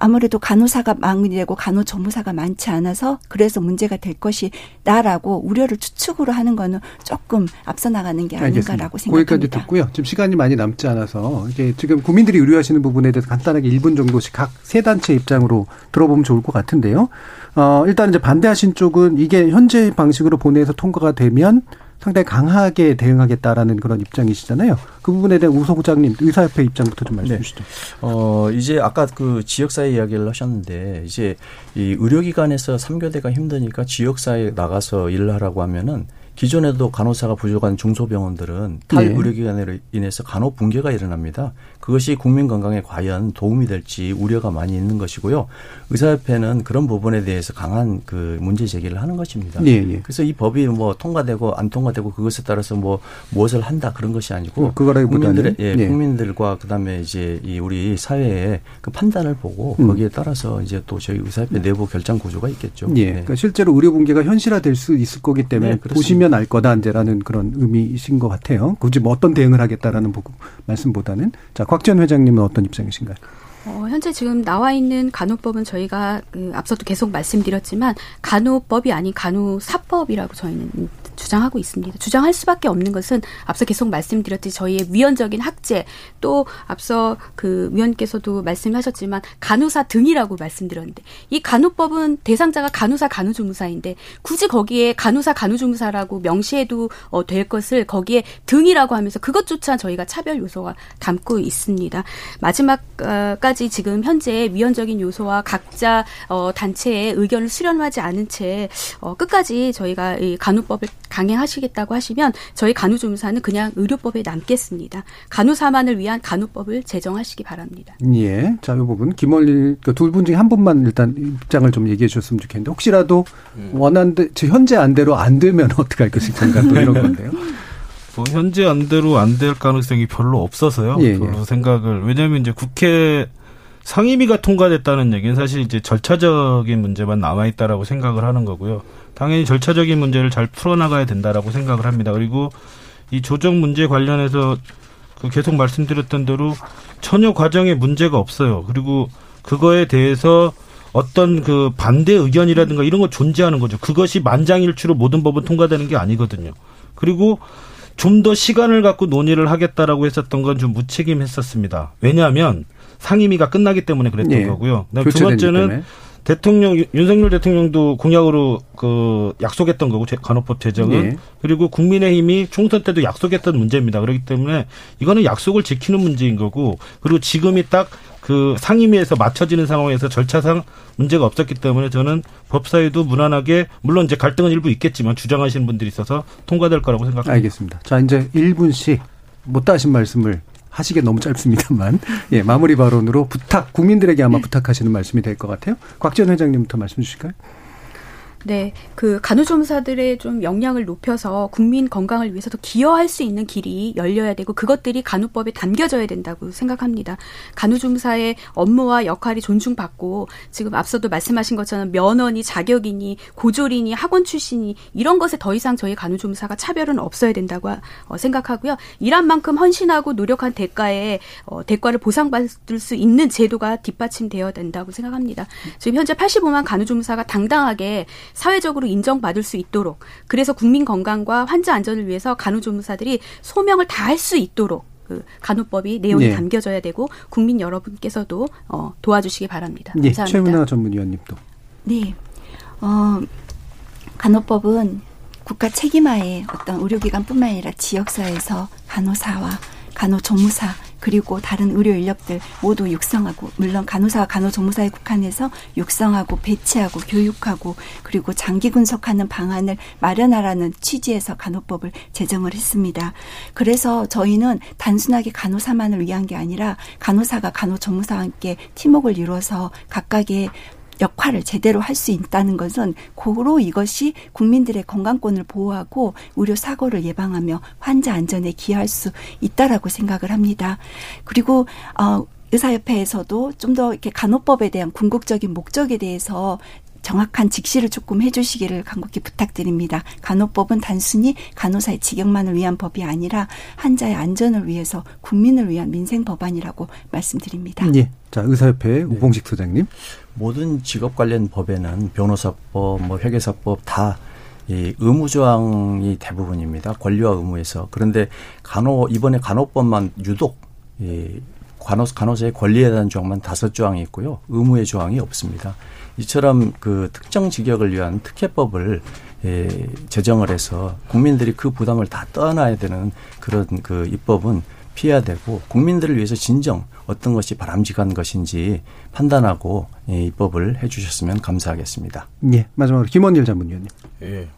아무래도 간호사가 많이 되고 간호조무사가 많지 않아서 그래서 문제가 될 것이다라고 우려를 추측으로 하는 거는 조금 앞서 나가는 게 아닌가라고 알겠습니다. 거기까지 생각합니다. 듣고요. 지금 시간이 많이 남지 않아서 이게 지금 국민들이 의뢰하시는 부분에 대해서 간단하게 1분 정도씩 각 세 단체 입장으로 들어보면 좋을 것 같은데요. 어, 일단 이제 반대하신 쪽은 이게 현재 방식으로 본회에서 통과가 되면 상당히 강하게 대응하겠다라는 그런 입장이시잖아요. 그 부분에 대한 우 소장님 의사협회 입장부터 좀 말씀해 주시죠. 어, 이제 아까 그 지역사회 이야기를 하셨는데 이제 이 의료기관에서 3교대가 힘드니까 지역사회에 나가서 일을 하라고 하면은 기존에도 간호사가 부족한 중소병원들은 탈 네. 의료기관으로 인해서 간호 붕괴가 일어납니다. 그것이 국민 건강에 과연 도움이 될지 우려가 많이 있는 것이고요. 의사협회는 그런 부분에 대해서 강한 그 문제 제기를 하는 것입니다. 예, 예. 그래서 이 법이 뭐 통과되고 안 통과되고 그것에 따라서 뭐 무엇을 한다 그런 것이 아니고 어, 그거라기보다는, 국민들의 예, 예. 국민들과 그다음에 이제 이 우리 사회의 그 판단을 보고 음. 거기에 따라서 이제 또 저희 의사협회 내부 결정 구조가 있겠죠. 예. 네. 그러니까 실제로 의료 붕괴가 현실화될 수 있을 거기 때문에 네. 보시면 알 거다 이제라는 그런 의미이신 것 같아요. 굳이 뭐 어떤 대응을 하겠다라는 말씀보다는 자 곽지연 회장님은 어떤 입장이신가요? 어, 현재 지금 나와 있는 간호법은 저희가 그 앞서도 계속 말씀드렸지만 간호법이 아닌 간호사법이라고 저희는 주장하고 있습니다. 주장할 수밖에 없는 것은 앞서 계속 말씀드렸듯이 저희의 위헌적인 학제 또 앞서 그 위원께서도 말씀하셨지만 간호사 등이라고 말씀드렸는데 이 간호법은 대상자가 간호사 간호조무사인데 굳이 거기에 간호사 간호조무사라고 명시해도 어, 될 것을 거기에 등이라고 하면서 그것조차 저희가 차별 요소가 담고 있습니다. 마지막까지 지금 현재 위헌적인 요소와 각자 어, 단체의 의견을 수렴하지 않은 채 어, 끝까지 저희가 이 간호법을 강행하시겠다고 하시면 저희 간호조무사는 그냥 의료법에 남겠습니다. 간호사만을 위한 간호법을 제정하시기 바랍니다. 예. 자, 이 부분 김원리 그두분 중에 한 분만 일단 입장을 좀 얘기해 주셨으면 좋겠는데 혹시라도 원한 대 현재 안대로 안 되면 어떻게 할 것인가 또 이런 건데요. 뭐 현재 안대로 안 될 가능성이 별로 없어서요. 예, 별로 생각을 왜냐하면 이제 국회 상임위가 통과됐다는 얘기는 사실 이제 절차적인 문제만 남아 있다라고 생각을 하는 거고요. 당연히 절차적인 문제를 잘 풀어나가야 된다라고 생각을 합니다. 그리고 이 조정 문제 관련해서 그 계속 말씀드렸던 대로 전혀 과정에 문제가 없어요. 그리고 그거에 대해서 어떤 그 반대 의견이라든가 이런 거 존재하는 거죠. 그것이 만장일치로 모든 법은 통과되는 게 아니거든요. 그리고 좀 더 시간을 갖고 논의를 하겠다라고 했었던 건 좀 무책임했었습니다. 왜냐하면 상임위가 끝나기 때문에 그랬던 예. 거고요. 두 번째는 때문에. 대통령 윤석열 대통령도 공약으로 그 약속했던 거고 제- 간호법 제정은 예. 그리고 국민의힘이 총선 때도 약속했던 문제입니다. 그렇기 때문에 이거는 약속을 지키는 문제인 거고 그리고 지금이 딱 그 상임위에서 맞춰지는 상황에서 절차상 문제가 없었기 때문에 저는 법사위도 무난하게 물론 이제 갈등은 일부 있겠지만 주장하시는 분들이 있어서 통과될 거라고 생각합니다. 알겠습니다. 자, 이제 1분씩 못다 하신 말씀을 하시기 너무 짧습니다만, 예, 마무리 발언으로 부탁, 국민들에게 아마 부탁하시는 말씀이 될 것 같아요. 곽지원 회장님부터 말씀 주실까요? 네, 그 간호조무사들의 좀 역량을 높여서 국민 건강을 위해서 더 기여할 수 있는 길이 열려야 되고 그것들이 간호법에 담겨져야 된다고 생각합니다. 간호조무사의 업무와 역할이 존중받고 지금 앞서도 말씀하신 것처럼 면허니 자격이니 고졸이니 학원 출신이 이런 것에 더 이상 저희 간호조무사가 차별은 없어야 된다고 어, 생각하고요. 일한 만큼 헌신하고 노력한 대가에 어, 대가를 보상받을 수 있는 제도가 뒷받침되어야 된다고 생각합니다. 지금 현재 85만 간호조무사가 당당하게 사회적으로 인정받을 수 있도록 그래서 국민 건강과 환자 안전을 위해서 간호조무사들이 소명을 다 할 수 있도록 그 간호법이 내용이 네. 담겨져야 되고 국민 여러분께서도 어, 도와주시기 바랍니다. 예, 감사합니다. 최은하 전문위원님도. 네. 어, 간호법은 국가 책임하에 어떤 의료기관뿐만 아니라 지역사회에서 간호사와 간호조무사 그리고 다른 의료 인력들 모두 육성하고 물론 간호사와 간호조무사에 국한해서 육성하고 배치하고 교육하고 그리고 장기 분석하는 방안을 마련하라는 취지에서 간호법을 제정을 했습니다. 그래서 저희는 단순하게 간호사만을 위한 게 아니라 간호사가 간호조무사와 함께 팀워크를 이루어서 각각의 역할을 제대로 할 수 있다는 것은 고로 이것이 국민들의 건강권을 보호하고 의료 사고를 예방하며 환자 안전에 기여할 수 있다라고 생각을 합니다. 그리고 어 의사협회에서도 좀 더 이렇게 간호법에 대한 궁극적인 목적에 대해서 정확한 직시를 조금 해주시기를 간곡히 부탁드립니다. 간호법은 단순히 간호사의 직역만을 위한 법이 아니라 환자의 안전을 위해서 국민을 위한 민생 법안이라고 말씀드립니다. 예. 자, 의사협회 우봉식 소장님. 모든 직업 관련 법에는 변호사법, 뭐 회계사법 다 이 의무 조항이 대부분입니다. 권리와 의무에서. 그런데 간호 이번에 간호법만 유독 이 간호 간호사의 권리에 대한 조항만 다섯 조항이 있고요. 의무의 조항이 없습니다. 이처럼 그 특정 직역을 위한 특혜법을 예, 제정을 해서 국민들이 그 부담을 다 떠안아야 되는 그런 그 입법은 피해야 되고 국민들을 위해서 진정 어떤 것이 바람직한 것인지 판단하고 예, 입법을 해주셨으면 감사하겠습니다. 예. 마지막으로 김원일 전문위원님. 예.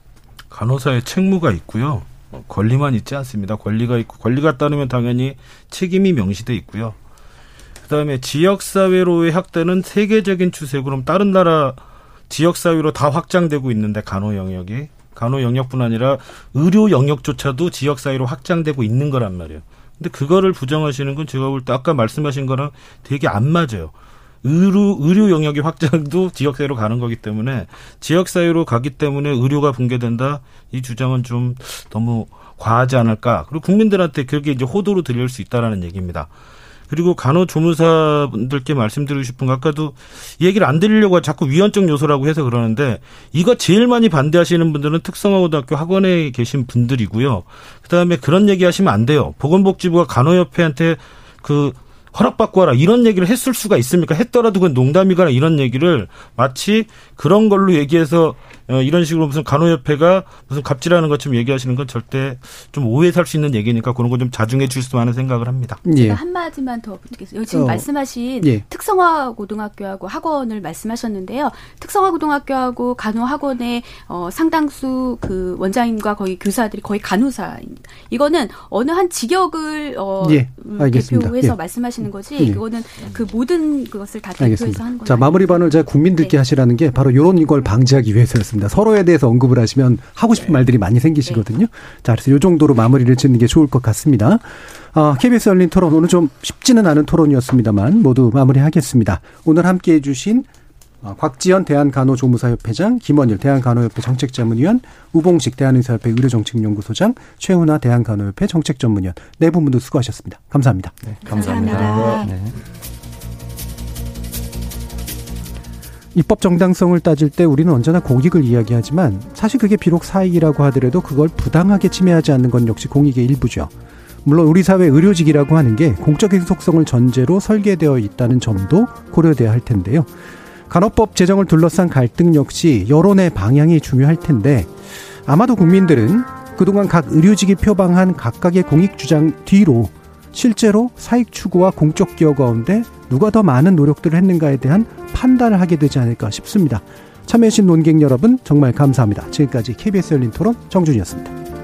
간호사의 책무가 있고요. 어, 권리만 있지 않습니다. 권리가 있고 권리가 따르면 당연히 책임이 명시돼 있고요. 그다음에 지역 사회로의 확대는 세계적인 추세고 그럼 다른 나라 지역 사회로 다 확장되고 있는데 간호 영역이 간호 영역뿐 아니라 의료 영역조차도 지역 사회로 확장되고 있는 거란 말이에요. 근데 그거를 부정하시는 건 제가 볼 때 아까 말씀하신 거랑 되게 안 맞아요. 의료, 의료 영역의 확장도 지역사회로 가는 거기 때문에 지역사회로 가기 때문에 의료가 붕괴된다. 이 주장은 좀 너무 과하지 않을까. 그리고 국민들한테 그렇게 이제 호도로 들릴 수 있다라는 얘기입니다. 그리고 간호조무사분들께 말씀드리고 싶은 거 아까도 이 얘기를 안 드리려고 자꾸 위헌적 요소라고 해서 그러는데 이거 제일 많이 반대하시는 분들은 특성화고등학교 학원에 계신 분들이고요. 그다음에 그런 얘기 하시면 안 돼요. 보건복지부가 간호협회한테 그 허락받고 하라 이런 얘기를 했을 수가 있습니까? 했더라도 그건 농담이거나 이런 얘기를 마치 그런 걸로 얘기해서 어, 이런 식으로 무슨 간호협회가 무슨 갑질하는 것처럼 얘기하시는 건 절대 좀 오해 살 수 있는 얘기니까 그런 거 좀 자중해 주셨으면 하는 생각을 합니다. 제가 한 마디만 더 붙이겠습니다. 지금 어. 말씀하신 예. 특성화 고등학교하고 학원을 말씀하셨는데요. 특성화 고등학교하고 간호 학원의 어, 상당수 그 원장님과 거의 교사들이 거의 간호사입니다. 이거는 어느 한 직역을 어, 예, 음, 알겠습니다. 대표해서 예. 말씀하시는 거지. 예. 그거는 그 모든 그것을 다 대표해서 알겠습니다. 하는 네. 거예요. 자, 마무리 반을 제가 국민들께 하시라는 게 바로 이런 걸 방지하기 위해서였습니다. 서로에 대해서 언급을 하시면 하고 싶은 말들이 많이 생기시거든요. 자, 그래서 이 정도로 마무리를 짓는 게 좋을 것 같습니다. 아, KBS 열린 토론 오늘 좀 쉽지는 않은 토론이었습니다만 모두 마무리하겠습니다. 오늘 함께 해주신 아, 곽지연 대한간호조무사협회장, 김원일 대한간호협회 정책자문위원, 우봉식 대한의사협회 의료정책연구소장, 최훈아 대한간호협회 정책전문위원 네분 모두 수고하셨습니다. 감사합니다. 네, 감사합니다. 네. 입법 정당성을 따질 때 우리는 언제나 공익을 이야기하지만 사실 그게 비록 사익이라고 하더라도 그걸 부당하게 침해하지 않는 건 역시 공익의 일부죠. 물론 우리 사회 의료직이라고 하는 게 공적인 속성을 전제로 설계되어 있다는 점도 고려돼야 할 텐데요. 간호법 제정을 둘러싼 갈등 역시 여론의 방향이 중요할 텐데 아마도 국민들은 그동안 각 의료직이 표방한 각각의 공익 주장 뒤로 실제로 사익 추구와 공적 기여 가운데 누가 더 많은 노력들을 했는가에 대한 판단을 하게 되지 않을까 싶습니다. 참여해주신 논객 여러분 정말 감사합니다. 지금까지 KBS 열린 토론 정준이었습니다.